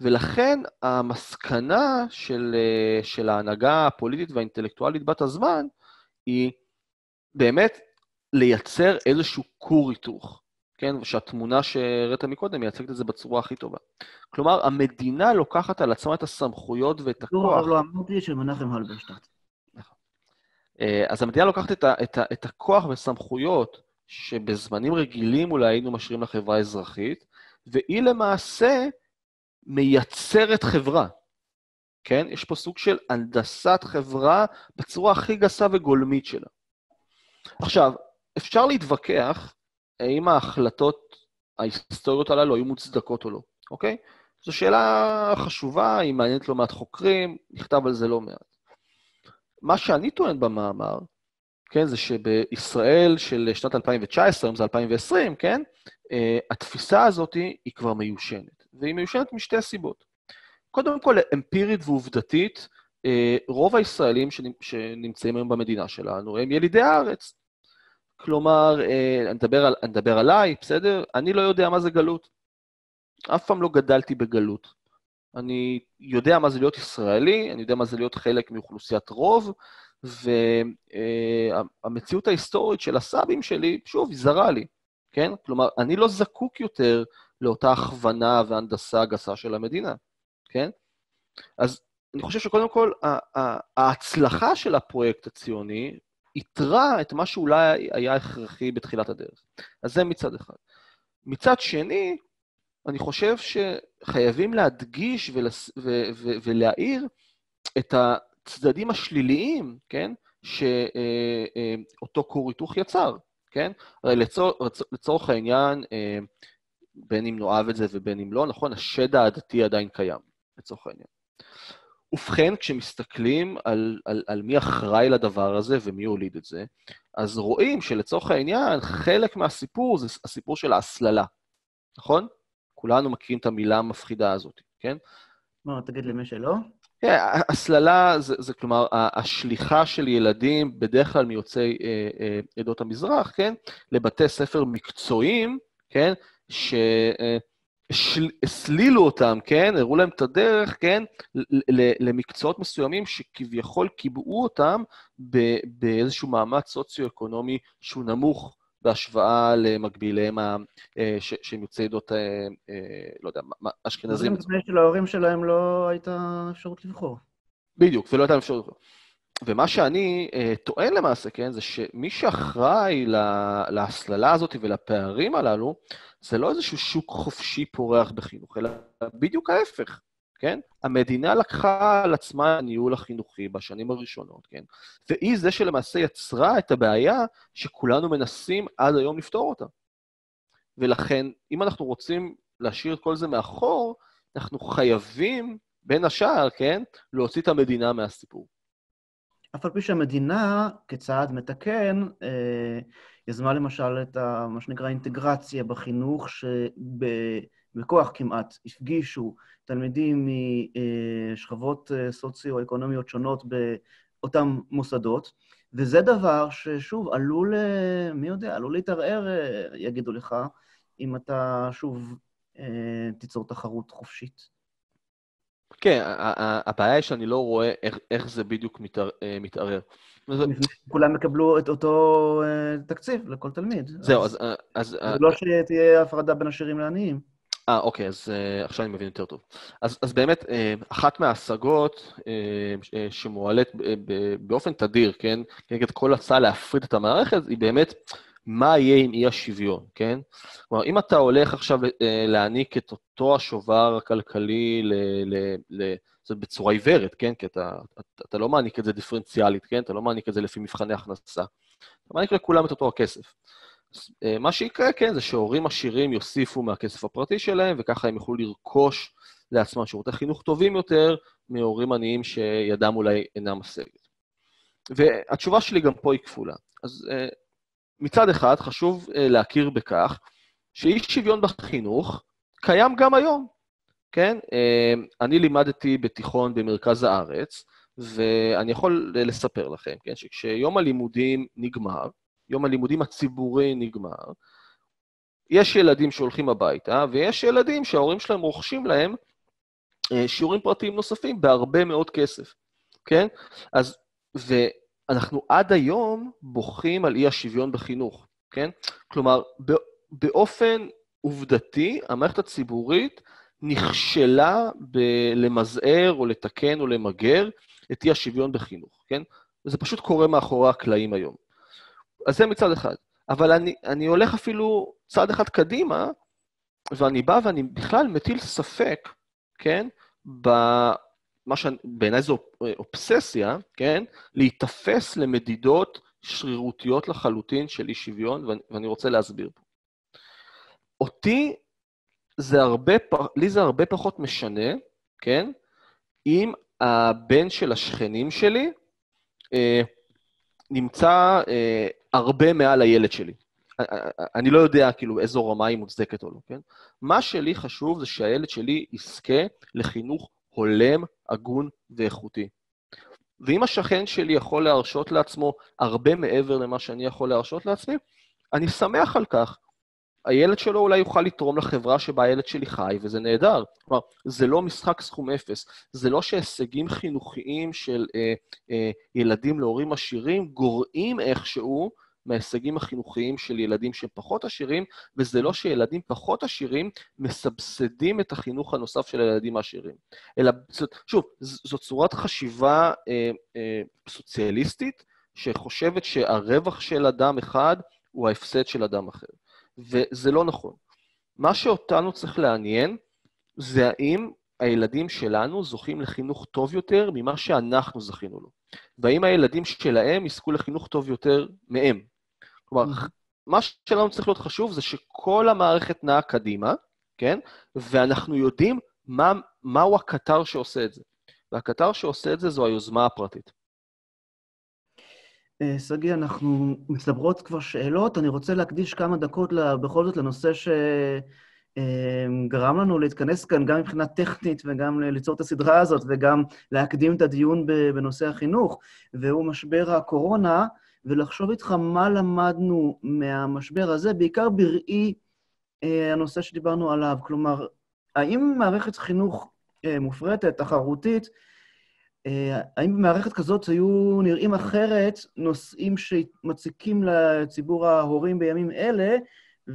ולכן המסקנה של, של ההנהגה הפוליטית והאינטלקטואלית בת הזמן היא באמת לייצר איזשהו כור היתוך. כן, ושהתמונה שהראית מקודם מייצגת את זה בצורה הכי טובה. כלומר, המדינה לוקחת על עצמה את הסמכויות ואת הכוח... לא, לא אמרתי של מנחם הלברשטט. נכון. אה, אז המדינה לוקחת את, ה, את, ה, את הכוח וסמכויות שבזמנים רגילים אולי היינו משאירים לחברה האזרחית, והיא למעשה מייצרת חברה. כן? יש פה סוג של הנדסת חברה בצורה הכי גסה וגולמית שלה. עכשיו, אפשר להתווכח האם ההחלטות ההיסטוריות הללו היו מוצדקות או לא, אוקיי? זו שאלה חשובה, היא מעניינת לא מעט חוקרים, נכתב על זה לא מעט. מה שאני טוען במאמר, כן, זה שבישראל של שנת 2019, היום זה 2020, כן, uh, התפיסה הזאת היא כבר מיושנת, והיא מיושנת משתי סיבות. קודם כל, אמפירית ועובדתית, uh, רוב הישראלים שנמצאים היום במדינה שלנו הם ילידי הארץ. כלומר, אה, אני מדבר, על, אני מדבר עליי, בסדר? אני לא יודע מה זה גלות. אף פעם לא גדלתי בגלות. אני יודע מה זה להיות ישראלי, אני יודע מה זה להיות חלק מאוכלוסיית רוב, והמציאות ההיסטורית של הסבים שלי, שוב, היא זרה לי, כן? כלומר, אני לא זקוק יותר לאותה הכוונה והנדסה גסה של המדינה, כן? אז אני חושב שקודם כל, ההצלחה של הפרויקט הציוני, יתרה את מה שאולי היה הכרחי בתחילת הדרך. אז זה מצד אחד. מצד שני, אני חושב שחייבים להדגיש ולס... ו... ו... ולהעיר את הצדדים השליליים, כן, שאותו כור היתוך יצר, כן? הרי לצור... לצורך העניין, אה, בין אם נאהב את זה ובין אם לא, נכון, השד העדתי עדיין קיים, לצורך העניין. ובכן, כשמסתכלים על, על, על מי אחראי לדבר הזה ומי הוליד את זה, אז רואים שלצורך העניין, חלק מהסיפור זה הסיפור של ההסללה, נכון? כולנו מכירים את המילה המפחידה הזאת, כן? מה, תגיד למי שלא? כן, הסללה זה, זה כלומר, השליחה של ילדים, בדרך כלל מיוצאי אה, אה, עדות המזרח, כן? לבתי ספר מקצועיים, כן? ש... אה, אותם, כן? הראו להם את הדרך, כן? למקצועות מסוימים שכביכול קיבעו אותם באיזשהו מאמץ סוציו-אקונומי שהוא נמוך בהשוואה למקביליהם אה, שהם יוצאי עדות, אה, לא יודע, אשכנזים. זה מפני שלהורים שלהם לא הייתה אפשרות לבחור. בדיוק, ולא הייתה אפשרות לבחור. ומה שאני uh, טוען למעשה, כן, זה שמי שאחראי לה, להסללה הזאת ולפערים הללו, זה לא איזשהו שוק חופשי פורח בחינוך, אלא בדיוק ההפך, כן? המדינה לקחה על עצמה הניהול החינוכי בשנים הראשונות, כן? והיא זה שלמעשה יצרה את הבעיה שכולנו מנסים עד היום לפתור אותה. ולכן, אם אנחנו רוצים להשאיר את כל זה מאחור, אנחנו חייבים בין השאר, כן, להוציא את המדינה מהסיפור. אף על פי שהמדינה, כצעד מתקן, אה, יזמה למשל את ה, מה שנקרא אינטגרציה בחינוך, שבכוח כמעט הפגישו תלמידים משכבות אה, סוציו-אקונומיות שונות באותם מוסדות, וזה דבר ששוב עלול, אה, מי יודע, עלול להתערער, יגידו לך, אם אתה שוב תיצור תחרות חופשית. כן, הבעיה היא שאני לא רואה איך, איך זה בדיוק אה, מתערער. כולם יקבלו את אותו אה, תקציב לכל תלמיד. זהו, אז... אז זה לא שתהיה הפרדה בין עשירים לעניים. אה, אוקיי, אז uh, עכשיו אני מבין יותר טוב. אז, אז באמת, uh, אחת מההשגות uh, שמועלית באופן תדיר, כן, כנגד כל הצעה להפריד את המערכת, היא באמת מה יהיה עם אי השוויון, כן? כלומר, אם אתה הולך עכשיו אה, להעניק את אותו השובר הכלכלי ל, ל, ל, זה בצורה עיוורת, כן? כי אתה, אתה, אתה לא מעניק את זה דיפרנציאלית, כן? אתה לא מעניק את זה לפי מבחני הכנסה. אתה מעניק לכולם את אותו הכסף. אה, מה שיקרה, כן, זה שהורים עשירים יוסיפו מהכסף הפרטי שלהם, וככה הם יוכלו לרכוש לעצמם שירותי חינוך טובים יותר מהורים עניים שידם אולי אינה משגת. והתשובה שלי גם פה היא כפולה. אז אה, מצד אחד, חשוב uh, להכיר בכך שאי שוויון בחינוך קיים גם היום, כן? Uh, אני לימדתי בתיכון במרכז הארץ, ואני יכול לספר לכם, כן, שכשיום הלימודים נגמר, יום הלימודים הציבורי נגמר, יש ילדים שהולכים הביתה, ויש ילדים שההורים שלהם רוכשים להם שיעורים פרטיים נוספים בהרבה מאוד כסף, כן? אז, ו... אנחנו עד היום בוכים על אי השוויון בחינוך, כן? כלומר, באופן עובדתי, המערכת הציבורית נכשלה בלמזער או לתקן או למגר את אי השוויון בחינוך, כן? וזה פשוט קורה מאחורי הקלעים היום. אז זה מצד אחד. אבל אני, אני הולך אפילו צעד אחד קדימה, ואני בא ואני בכלל מטיל ספק, כן? מה שבעיניי זו אובססיה, כן? להיתפס למדידות שרירותיות לחלוטין של אי שוויון, ואני, רוצה להסביר פה. אותי זה הרבה, לי זה הרבה פחות משנה, כן? אם הבן של השכנים שלי אה, נמצא אה, הרבה מעל הילד שלי. אני לא יודע כאילו איזו רמה היא מוצדקת או לא, כן? מה שלי חשוב זה שהילד שלי יזכה לחינוך הולם, הגון ואיכותי. ואם השכן שלי יכול להרשות לעצמו הרבה מעבר למה שאני יכול להרשות לעצמי, אני שמח על כך. הילד שלו אולי יוכל לתרום לחברה שבה הילד שלי חי, וזה נהדר. כלומר, זה לא משחק סכום אפס. זה לא שהישגים חינוכיים של אה, אה, ילדים להורים עשירים גורעים איכשהו מההישגגים החינוכיים של ילדים שהם פחות עשירים, וזה לא שילדים פחות עשירים מסבסדים את החינוך הנוסף של הילדים העשירים. אלא, שוב, זו צורת חשיבה אה, אה, סוציאליסטית, שחושבת שהרווח של אדם אחד הוא ההפסד של אדם אחר. וזה לא נכון. מה שאותנו צריך לעניין, זה האם הילדים שלנו זוכים לחינוך טוב יותר ממה שאנחנו זכינו לו. והאם הילדים שלהם יזכו לחינוך טוב יותר מהם. כלומר, מה שלנו צריך להיות חשוב זה שכל המערכת נעה קדימה, כן? ואנחנו יודעים מה, מהו הקטר שעושה את זה. והקטר שעושה את זה זו היוזמה הפרטית. אה, שגיא, אנחנו מצטברות כבר שאלות. אני רוצה להקדיש כמה דקות בכל זאת לנושא שגרם לנו להתכנס כאן, גם מבחינה טכנית וגם ליצור את הסדרה הזאת, וגם להקדים את הדיון בנושא החינוך, והוא משבר הקורונה. ולחשוב איתך מה למדנו מהמשבר הזה, בעיקר בראי אה, הנושא שדיברנו עליו. כלומר, האם מערכת חינוך אה, מופרטת, תחרותית, אה, האם במערכת כזאת היו נראים אחרת נושאים שמציקים לציבור ההורים בימים אלה,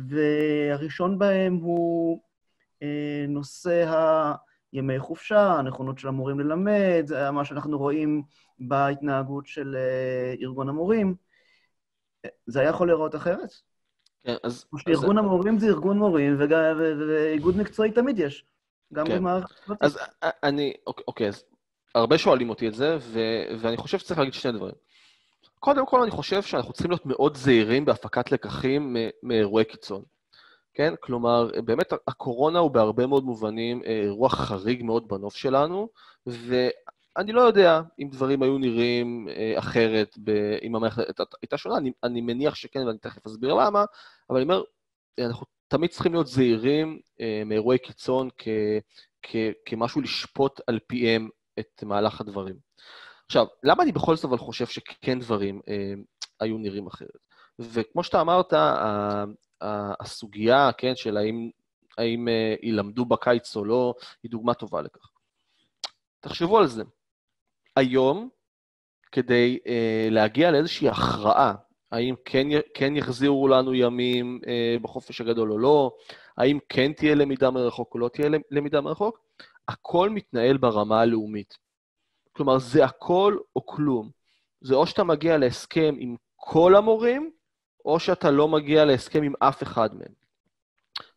והראשון בהם הוא אה, נושא הימי חופשה, הנכונות של המורים ללמד, מה שאנחנו רואים בהתנהגות של אה, ארגון המורים. זה היה יכול להיראות אחרת? כן, אז... שארגון אז... המורים זה ארגון מורים, ואיגוד מקצועי תמיד יש, גם כן. במערכת. אז אה, אני, אוקיי, אוקיי, אז הרבה שואלים אותי את זה, ו, ואני חושב שצריך להגיד שני דברים. קודם כל, אני חושב שאנחנו צריכים להיות מאוד זהירים בהפקת לקחים מאירועי קיצון. כן? כלומר, באמת הקורונה הוא בהרבה מאוד מובנים אה, אירוע חריג מאוד בנוף שלנו, ואני לא יודע אם דברים היו נראים אה, אחרת, אם המערכת הייתה שונה, אני, אני מניח שכן, ואני תכף אסביר למה, אבל אני אומר, אנחנו תמיד צריכים להיות זהירים אה, מאירועי קיצון כ, כ, כמשהו לשפוט על פיהם את מהלך הדברים. עכשיו, למה אני בכל זאת אבל חושב שכן דברים אה, היו נראים אחרת? וכמו שאתה אמרת, הסוגיה, כן, של האם, האם אה, ילמדו בקיץ או לא, היא דוגמה טובה לכך. תחשבו על זה. היום, כדי אה, להגיע לאיזושהי הכרעה, האם כן, כן יחזירו לנו ימים אה, בחופש הגדול או לא, האם כן תהיה למידה מרחוק או לא תהיה למידה מרחוק, הכל מתנהל ברמה הלאומית. כלומר, זה הכל או כלום. זה או שאתה מגיע להסכם עם כל המורים, או שאתה לא מגיע להסכם עם אף אחד מהם.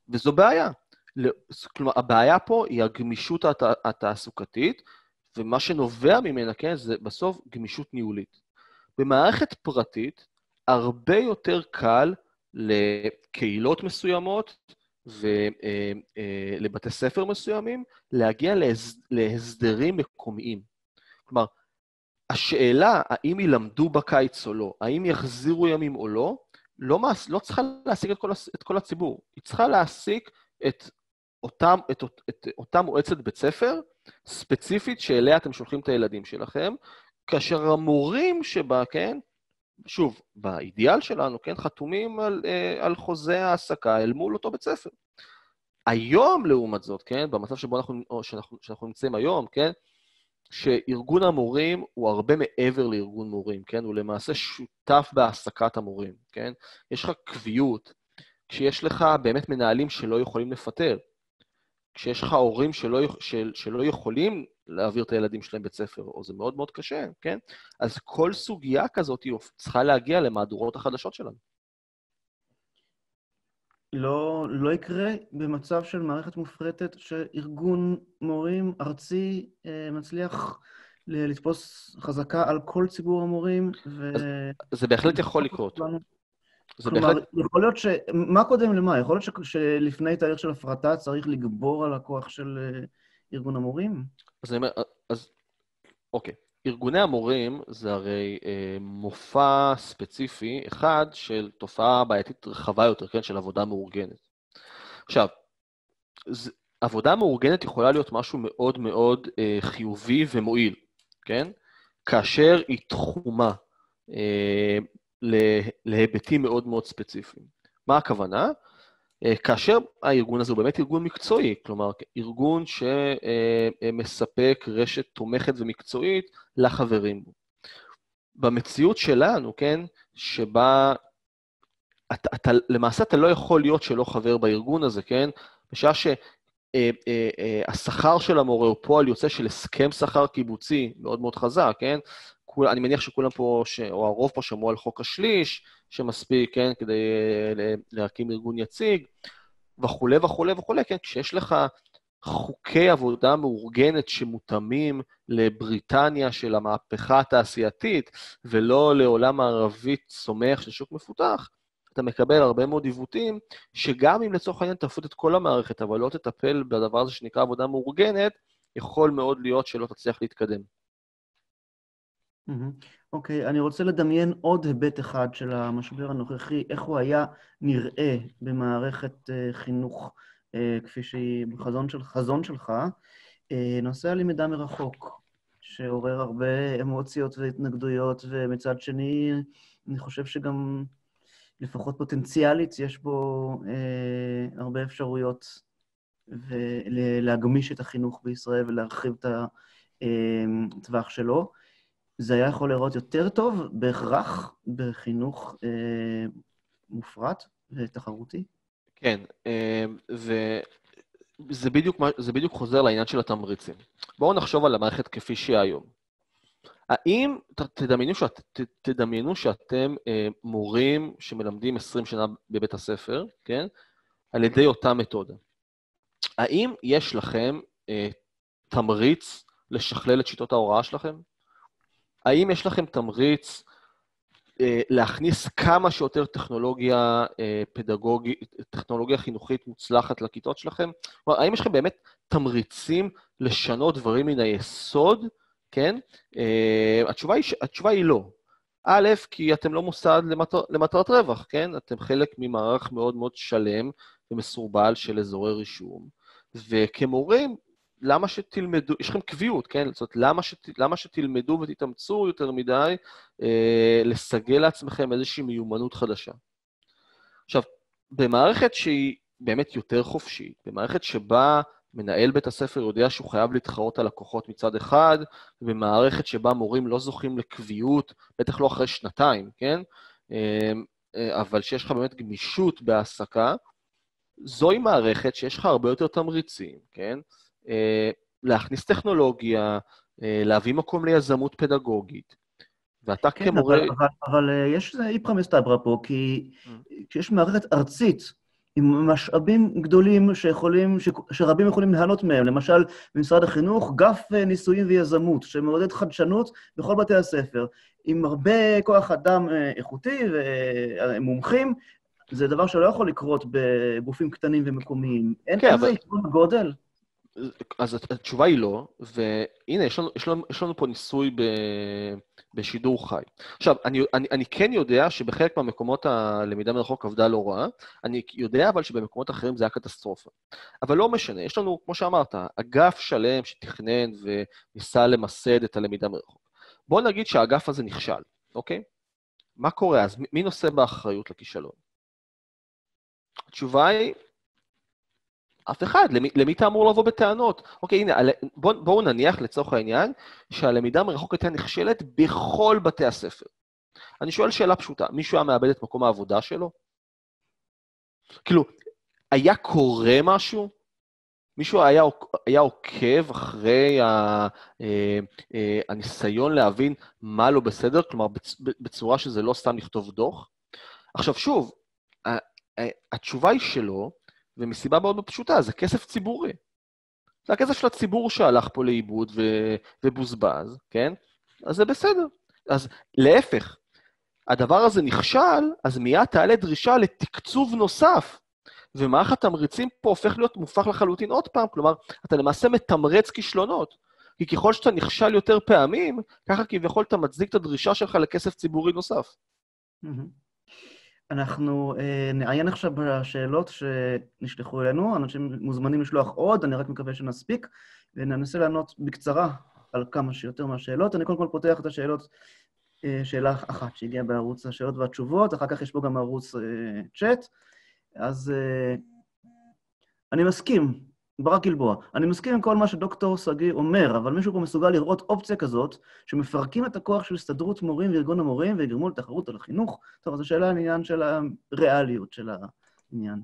וזו בעיה. כלומר, הבעיה פה היא הגמישות הת... התעסוקתית, ומה שנובע ממנה, כן, זה בסוף גמישות ניהולית. במערכת פרטית, הרבה יותר קל לקהילות מסוימות ולבתי אה, אה, ספר מסוימים להגיע להס... להסדרים מקומיים. כלומר, השאלה האם ילמדו בקיץ או לא, האם יחזירו ימים או לא, לא, מעס, לא צריכה להשיג את את כל הציבור, היא צריכה להעסיק את, את, את, את אותה מועצת בית ספר ספציפית שאליה אתם שולחים את הילדים שלכם, כאשר המורים שבה, כן, שוב, באידיאל שלנו, כן, חתומים על, אה, על חוזה העסקה אל מול אותו בית ספר. היום, לעומת זאת, כן, במצב שבו אנחנו, שאנחנו, שאנחנו נמצאים היום, כן, שארגון המורים הוא הרבה מעבר לארגון מורים, כן? הוא למעשה שותף בהעסקת המורים, כן? יש לך קביעות, כשיש לך באמת מנהלים שלא יכולים לפטר, כשיש לך הורים שלא, של, שלא יכולים להעביר את הילדים שלהם בית ספר, או זה מאוד מאוד קשה, כן? אז כל סוגיה כזאת צריכה להגיע למהדורות החדשות שלנו. לא, לא יקרה במצב של מערכת מופרטת שארגון מורים ארצי אה, מצליח לתפוס חזקה על כל ציבור המורים. ו... זה בהחלט יכול לקרות. זה כלומר, בהחלט... יכול להיות ש... מה קודם למה? יכול להיות ש... שלפני תהליך של הפרטה צריך לגבור על הכוח של אה, ארגון המורים? אז אני אומר, אז אוקיי. ארגוני המורים זה הרי אה, מופע ספציפי אחד של תופעה בעייתית רחבה יותר, כן, של עבודה מאורגנת. עכשיו, זה, עבודה מאורגנת יכולה להיות משהו מאוד מאוד אה, חיובי ומועיל, כן? כאשר היא תחומה אה, להיבטים מאוד מאוד ספציפיים. מה הכוונה? אה, כאשר הארגון הזה הוא באמת ארגון מקצועי, כלומר, ארגון שמספק רשת תומכת ומקצועית לחברים בו. במציאות שלנו, כן, שבה אתה, אתה, למעשה אתה לא יכול להיות שלא חבר בארגון הזה, כן? בשעה שהשכר אה, אה, של המורה הוא פועל יוצא של הסכם שכר קיבוצי מאוד מאוד חזק, כן? כול, אני מניח שכולם פה, ש, או הרוב פה שמעו על חוק השליש, שמספיק, כן, כדי להקים ארגון יציג, וכולי וכולי וכולי, כן, כשיש לך חוקי עבודה מאורגנת שמותאמים לבריטניה של המהפכה התעשייתית, ולא לעולם מערבי צומח של שוק מפותח, אתה מקבל הרבה מאוד עיוותים, שגם אם לצורך העניין תפות את כל המערכת, אבל לא תטפל בדבר הזה שנקרא עבודה מאורגנת, יכול מאוד להיות שלא תצליח להתקדם. אוקיי, okay, אני רוצה לדמיין עוד היבט אחד של המשבר הנוכחי, איך הוא היה נראה במערכת uh, חינוך uh, כפי שהיא בחזון של, חזון שלך, uh, נושא הלמידה מרחוק, שעורר הרבה אמוציות והתנגדויות, ומצד שני, אני חושב שגם, לפחות פוטנציאלית, יש בו uh, הרבה אפשרויות להגמיש את החינוך בישראל ולהרחיב את הטווח שלו. זה היה יכול לראות יותר טוב בהכרח בחינוך אה, מופרט ותחרותי? כן, אה, וזה בדיוק, בדיוק חוזר לעניין של התמריצים. בואו נחשוב על המערכת כפי שהיא היום. האם, תדמיינו, שאת, תדמיינו שאתם אה, מורים שמלמדים 20 שנה בבית הספר, כן? על ידי אותה מתודה. האם יש לכם אה, תמריץ לשכלל את שיטות ההוראה שלכם? האם יש לכם תמריץ אה, להכניס כמה שיותר טכנולוגיה אה, פדגוגית, טכנולוגיה חינוכית מוצלחת לכיתות שלכם? כלומר, האם יש לכם באמת תמריצים לשנות דברים מן היסוד, כן? אה, התשובה היא, התשובה היא לא. א', כי אתם לא מוסד למטר, למטרת רווח, כן? אתם חלק ממערך מאוד מאוד שלם ומסורבל של אזורי רישום, וכמורים, למה שתלמדו, יש לכם קביעות, כן? זאת אומרת, למה, שת, למה שתלמדו ותתאמצו יותר מדי אה, לסגל לעצמכם איזושהי מיומנות חדשה? עכשיו, במערכת שהיא באמת יותר חופשית, במערכת שבה מנהל בית הספר יודע שהוא חייב להתחרות על לקוחות מצד אחד, במערכת שבה מורים לא זוכים לקביעות, בטח לא אחרי שנתיים, כן? אה, אה, אבל שיש לך באמת גמישות בהעסקה, זוהי מערכת שיש לך הרבה יותר תמריצים, כן? אה, להכניס טכנולוגיה, אה, להביא מקום ליזמות פדגוגית. ואתה כן, כמורה... אבל, אבל, אבל אה, יש איזה איפכא מסתברא פה, כי mm. כשיש מערכת ארצית עם משאבים גדולים שיכולים, ש, שרבים יכולים ליהנות מהם, למשל במשרד החינוך, גף ניסויים ויזמות, שמעודד חדשנות בכל בתי הספר, עם הרבה כוח אדם איכותי ומומחים, זה דבר שלא יכול לקרות בגופים קטנים ומקומיים. אין כן, כזה אבל... גודל? אז התשובה היא לא, והנה, יש לנו, יש לנו, יש לנו פה ניסוי ב, בשידור חי. עכשיו, אני, אני, אני כן יודע שבחלק מהמקומות הלמידה מרחוק עבדה לא רע, אני יודע אבל שבמקומות אחרים זה היה קטסטרופה. אבל לא משנה, יש לנו, כמו שאמרת, אגף שלם שתכנן וניסה למסד את הלמידה מרחוק. בואו נגיד שהאגף הזה נכשל, אוקיי? מה קורה אז? מי נושא באחריות לכישלון? התשובה היא, אף אחד, למי, למי אתה אמור לבוא בטענות? אוקיי, הנה, בואו בוא נניח לצורך העניין שהלמידה מרחוק הייתה נכשלת בכל בתי הספר. אני שואל שאלה פשוטה, מישהו היה מאבד את מקום העבודה שלו? כאילו, היה קורה משהו? מישהו היה, היה עוקב אחרי ה, אה, אה, הניסיון להבין מה לא בסדר, כלומר, בצורה שזה לא סתם לכתוב דוח? עכשיו, שוב, התשובה היא שלא, ומסיבה מאוד פשוטה, זה כסף ציבורי. זה הכסף של הציבור שהלך פה לאיבוד ו- ובוזבז, כן? אז זה בסדר. אז להפך, הדבר הזה נכשל, אז מיד תעלה דרישה לתקצוב נוסף. ומערך התמריצים פה הופך להיות מופך לחלוטין עוד פעם, כלומר, אתה למעשה מתמרץ כישלונות. כי ככל שאתה נכשל יותר פעמים, ככה כביכול אתה מצדיק את הדרישה שלך לכסף ציבורי נוסף. Mm-hmm. אנחנו אה, נעיין עכשיו בשאלות שנשלחו אלינו, אנשים מוזמנים לשלוח עוד, אני רק מקווה שנספיק, וננסה לענות בקצרה על כמה שיותר מהשאלות. אני קודם כל פותח את השאלות, אה, שאלה אחת שהגיעה בערוץ השאלות והתשובות, אחר כך יש פה גם ערוץ אה, צ'אט. אז אה, אני מסכים ברק גלבוע. אני מסכים עם כל מה שדוקטור שגיא אומר, אבל מישהו פה מסוגל לראות אופציה כזאת, שמפרקים את הכוח של הסתדרות מורים וארגון המורים ויגרמו לתחרות על החינוך? טוב, אז השאלה על עניין של הריאליות של העניין.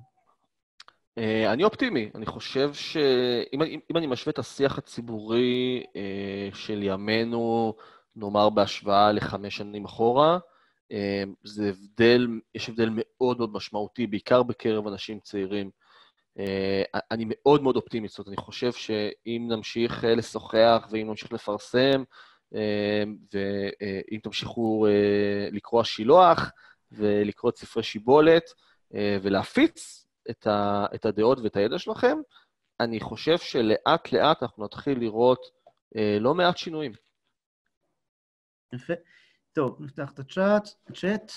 אה, אני אופטימי. אני חושב שאם אני משווה את השיח הציבורי אה, של ימינו, נאמר בהשוואה לחמש שנים אחורה, אה, זה הבדל, יש הבדל מאוד מאוד משמעותי, בעיקר בקרב אנשים צעירים. Uh, אני מאוד מאוד אופטימי, זאת אומרת, אני חושב שאם נמשיך uh, לשוחח ואם נמשיך לפרסם, uh, ואם תמשיכו לקרוא שילוח ולקרוא את ספרי שיבולת ולהפיץ את, הדעות ואת הידע שלכם, אני חושב שלאט-לאט אנחנו נתחיל לראות לא מעט שינויים. יפה. טוב, נפתח את הצ'אט, הצ'אט.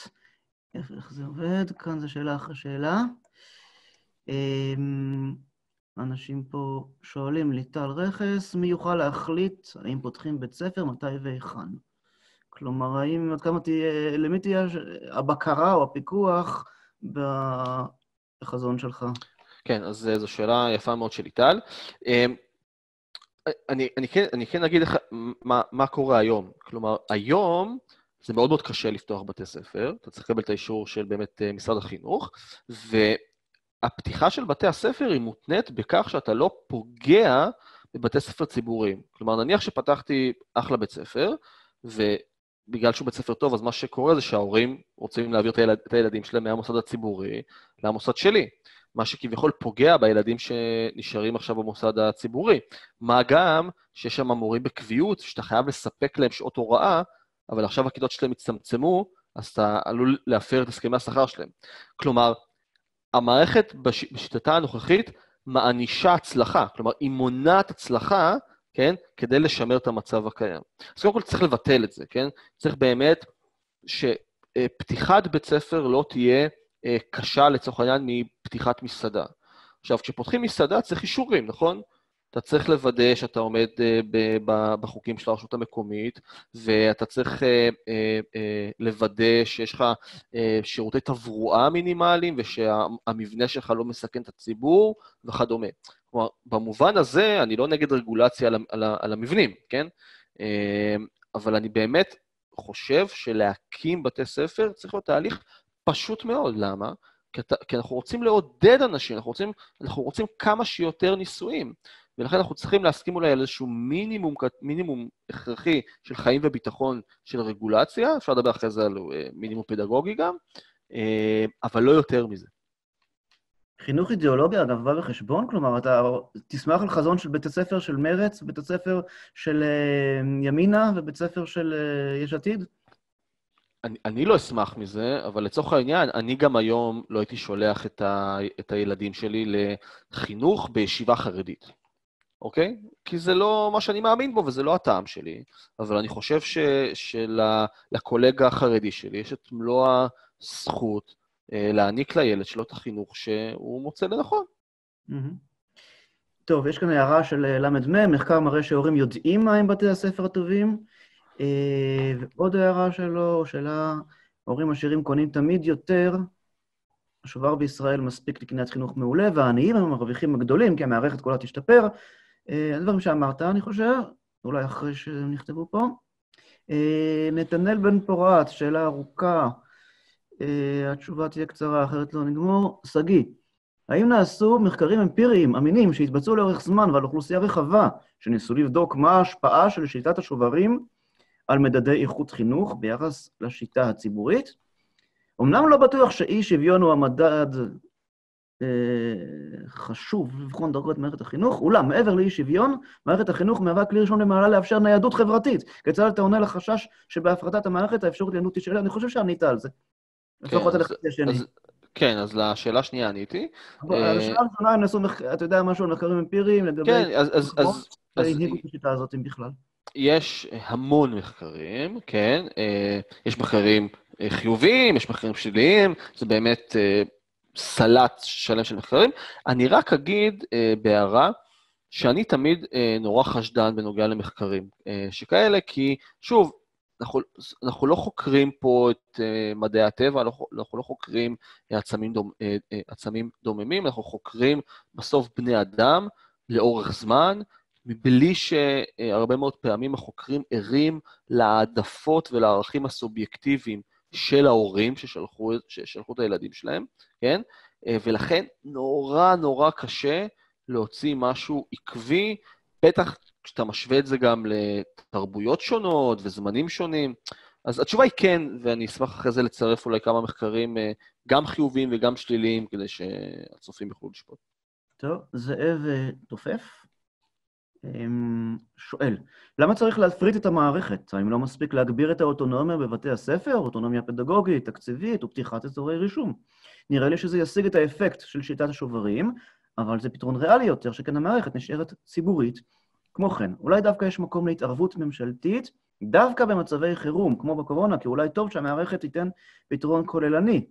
איך זה עובד? כאן זו שאלה אחרי שאלה. אמ, אנשים פה שואלים, ליטל רכס, מי יוכל להחליט האם פותחים בית ספר, מתי והיכן? כלומר, האם, עד כמה תהיה, למי תהיה הבקרה או הפיקוח בחזון שלך? כן, אז זו שאלה יפה מאוד של ליטל. אמ, אני, אני, כן, אני כן אגיד לך מה, מה קורה היום. כלומר, היום זה מאוד מאוד קשה לפתוח בתי ספר, אתה צריך לקבל את האישור של באמת אה, משרד החינוך, ו... הפתיחה של בתי הספר היא מותנית בכך שאתה לא פוגע בבתי ספר ציבוריים. כלומר, נניח שפתחתי אחלה בית ספר, ובגלל שהוא בית ספר טוב, אז מה שקורה זה שההורים רוצים להעביר את, הילד, את הילדים שלהם מהמוסד הציבורי למוסד שלי. מה שכביכול פוגע בילדים שנשארים עכשיו במוסד הציבורי. מה גם שיש שם מורים בקביעות, שאתה חייב לספק להם שעות הוראה, אבל עכשיו הכיתות שלהם הצטמצמו, אז אתה עלול להפר את הסכמי השכר שלהם. כלומר, המערכת בש... בשיטתה הנוכחית מענישה הצלחה, כלומר, היא מונעת הצלחה, כן, כדי לשמר את המצב הקיים. אז קודם כל צריך לבטל את זה, כן? צריך באמת שפתיחת בית ספר לא תהיה אה, קשה, לצורך העניין, מפתיחת מסעדה. עכשיו, כשפותחים מסעדה צריך אישורים, נכון? אתה צריך לוודא שאתה עומד uh, בחוקים של הרשות המקומית, ואתה צריך uh, uh, לוודא שיש לך שירותי תברואה מינימליים, ושהמבנה שלך לא מסכן את הציבור, וכדומה. כלומר, במובן הזה, אני לא נגד רגולציה על, המבנים, כן? אבל אני באמת חושב שלהקים בתי ספר צריך להיות תהליך פשוט מאוד. למה? כי אנחנו רוצים לעודד אנשים, אנחנו רוצים, אנחנו רוצים כמה שיותר ניסויים. ולכן אנחנו צריכים להסכים אולי על איזשהו מינימום, מינימום הכרחי של חיים וביטחון של רגולציה, אפשר לדבר אחרי זה על אה, מינימום פדגוגי גם, אה, אבל לא יותר מזה. חינוך אידיאולוגיה, אגב, בא בחשבון? כלומר, אתה תשמח על חזון של בית הספר של מרץ, בית הספר של אה, ימינה ובית הספר של יש עתיד? אני, אני לא אשמח מזה, אבל לצורך העניין, אני גם היום לא הייתי שולח את, ה, את הילדים שלי לחינוך בישיבה חרדית. אוקיי? כי זה לא מה שאני מאמין בו וזה לא הטעם שלי, אבל אני חושב ש, שלקולגה החרדי שלי יש את מלוא הזכות אה, להעניק לילד שלו את החינוך שהוא מוצא לנכון. טוב, יש כאן הערה של אה, ל"מ, מחקר מראה שהורים יודעים מהם בתי הספר הטובים, אה, ועוד הערה שלו, שאלה, הורים עשירים קונים תמיד יותר, השובר בישראל מספיק לקניית חינוך מעולה, והעניים הם המרוויחים הגדולים, כי המערכת כולה תשתפר. אה, הדברים שאמרת, אני חושב, אולי אחרי שהם נכתבו פה. אה, נתנאל בן פורת, שאלה ארוכה, אה, התשובה תהיה קצרה, אחרת לא נגמור. שגיא, האם נעשו מחקרים אמפיריים אמינים שהתבצעו לאורך זמן ועל אוכלוסייה רחבה, שניסו לבדוק מה ההשפעה של שיטת השוברים על מדדי איכות חינוך ביחס לשיטה הציבורית? אמנם לא בטוח שאי שוויון הוא המדד חשוב לבחון דרגות מערכת החינוך, אולם מעבר לאי שוויון, מערכת החינוך מהווה כלי ראשון למעלה לאפשר ניידות חברתית. כיצד אתה עונה לחשש שבהפרטת המערכת האפשרות לניידות תישאר? אני חושב שענית על זה. כן, אז, כן, אז לשאלה השנייה עניתי. אה, השאלה הראשונה, הם נעשו, אתה יודע משהו על מחקרים אמפיריים לגבי... כן, אז... אז, הנהיגו את השיטה הזאת בכלל. יש המון מחקרים, כן. אה, יש מחקרים חיוביים, יש מחקרים שליליים, זה באמת סלט שלם של מחקרים. אני רק אגיד אה, בהערה, שאני תמיד אה, נורא חשדן בנוגע למחקרים אה, שכאלה, כי שוב, אנחנו, אנחנו לא חוקרים פה את אה, מדעי הטבע, אנחנו, אנחנו לא חוקרים עצמים, דומ, אה, אה, עצמים דוממים, אנחנו חוקרים בסוף בני אדם לאורך זמן, מבלי שהרבה מאוד פעמים החוקרים ערים להעדפות ולערכים הסובייקטיביים של ההורים ששלחו, ששלחו את הילדים שלהם, כן? אה, ולכן נורא נורא קשה להוציא משהו עקבי, בטח כשאתה משווה את זה גם לתרבויות שונות וזמנים שונים. אז התשובה היא כן, ואני אשמח אחרי זה לצרף אולי כמה מחקרים, אה, גם חיוביים וגם שליליים, כדי שהצופים יוכלו לשפוט. טוב, זאב אה, תופף. אמ, שואל, למה צריך להפריט את המערכת? האם לא מספיק להגביר את האוטונומיה בבתי הספר, אוטונומיה פדגוגית, תקציבית ופתיחת אזורי רישום? נראה לי שזה ישיג את האפקט של שיטת השוברים, אבל זה פתרון ריאלי יותר, שכן המערכת נשארת ציבורית. כמו כן, אולי דווקא יש מקום להתערבות ממשלתית, דווקא במצבי חירום, כמו בקורונה, כי אולי טוב שהמערכת תיתן פתרון כוללני,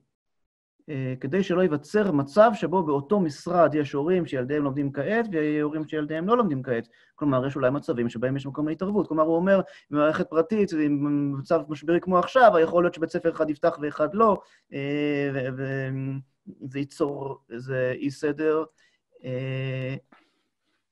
כדי שלא ייווצר מצב שבו באותו משרד יש הורים שילדיהם לומדים כעת והורים שילדיהם לא לומדים כעת. כלומר, יש אולי מצבים שבהם יש מקום להתערבות. כלומר, הוא אומר, במערכת פרטית, עם מצב משברי כמו עכשיו, יכול להיות שבית ספר אחד יפתח ואחד לא, אה, וזה ייצור איזה אי-סדר. אה,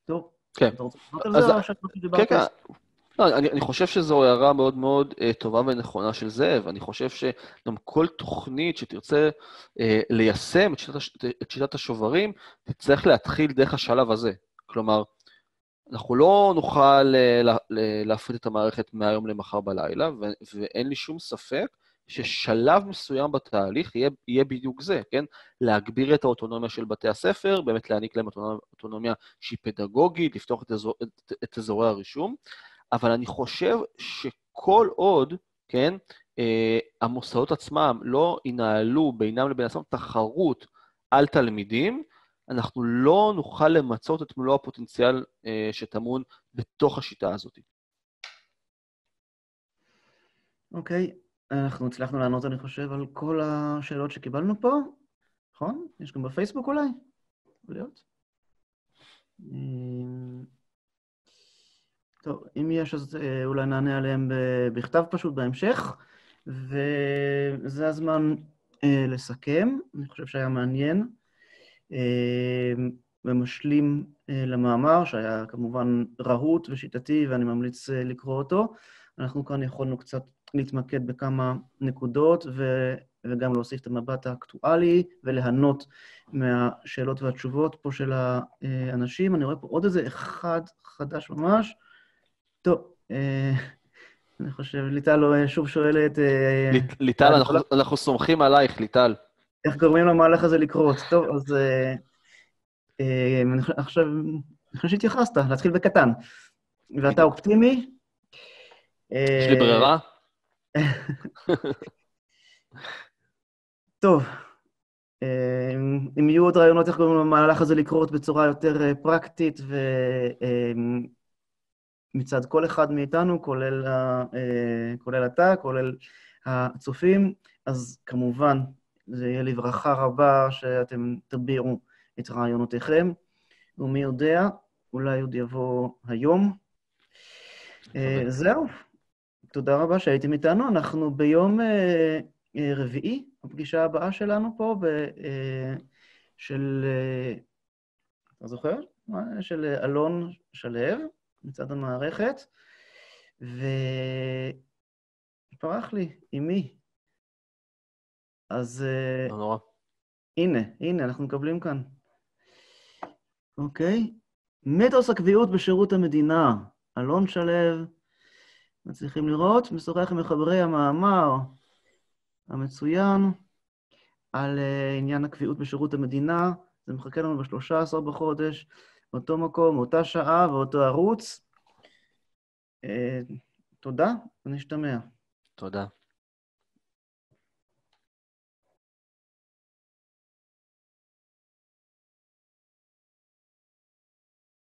טוב. כן. אתה רוצה לדבר על זה או שאתה כן, כן. לא, אני, אני חושב שזו הערה מאוד מאוד uh, טובה ונכונה של זאב. אני חושב שגם כל תוכנית שתרצה uh, ליישם את שיטת, את שיטת השוברים, תצטרך להתחיל דרך השלב הזה. כלומר, אנחנו לא נוכל uh, להפריט את המערכת מהיום למחר בלילה, ו- ואין לי שום ספק ששלב מסוים בתהליך יהיה, יהיה בדיוק זה, כן? להגביר את האוטונומיה של בתי הספר, באמת להעניק להם אוטונומיה, אוטונומיה שהיא פדגוגית, לפתוח את, אזור, את, את אזורי הרישום. אבל אני חושב שכל עוד, כן, אה, המוסדות עצמם לא ינהלו בינם לבין עצמם תחרות על תלמידים, אנחנו לא נוכל למצות את מלוא הפוטנציאל אה, שטמון בתוך השיטה הזאת. אוקיי, אנחנו הצלחנו לענות, אני חושב, על כל השאלות שקיבלנו פה, נכון? יש גם בפייסבוק אולי? יכול להיות? טוב, אם יש, אז אה, אולי נענה עליהם בכתב פשוט בהמשך, וזה הזמן אה, לסכם. אני חושב שהיה מעניין אה, ומשלים למאמר, שהיה כמובן רהוט ושיטתי, ואני ממליץ לקרוא אותו. אנחנו כאן יכולנו קצת להתמקד בכמה נקודות ו, וגם להוסיף את המבט האקטואלי וליהנות מהשאלות והתשובות פה של האנשים. אני רואה פה עוד איזה אחד חדש ממש. טוב, אה, אני חושב, ליטל לא, שוב שואלת... אה, ליטל, אנחנו סומכים עלייך, ליטל. איך גורמים למהלך הזה לקרות? טוב, אז אה, אני חושב, שהתייחסת, להתחיל בקטן. ואתה אופטימי? יש לי ברירה? (laughs) טוב, אם יהיו עוד רעיונות איך גורמים למהלך הזה לקרות בצורה יותר פרקטית מצד כל אחד מאיתנו, כולל, אה, כולל אתה, כולל הצופים, אז כמובן, זה יהיה לי ברכה רבה שאתם תביעו את רעיונותיכם, ומי יודע, אולי עוד יבוא היום. אה, זהו, תודה רבה שהייתם איתנו. אנחנו ביום אה, רביעי, הפגישה הבאה שלנו פה, ב, של, אתה זוכר? של אלון שלו. מצד המערכת, ופרח לי, עם מי? אז... אה, לא נורא. הנה, הנה, אנחנו מקבלים כאן. אוקיי. מיתוס הקביעות בשירות המדינה. אלון שלו, מצליחים לראות, משוחח עם מחברי המאמר המצוין על uh, עניין הקביעות בשירות המדינה. זה מחכה לנו ב-13 בחודש. אותו מקום, אותה שעה ואותו ערוץ. אה, תודה, ונשתמע. תודה.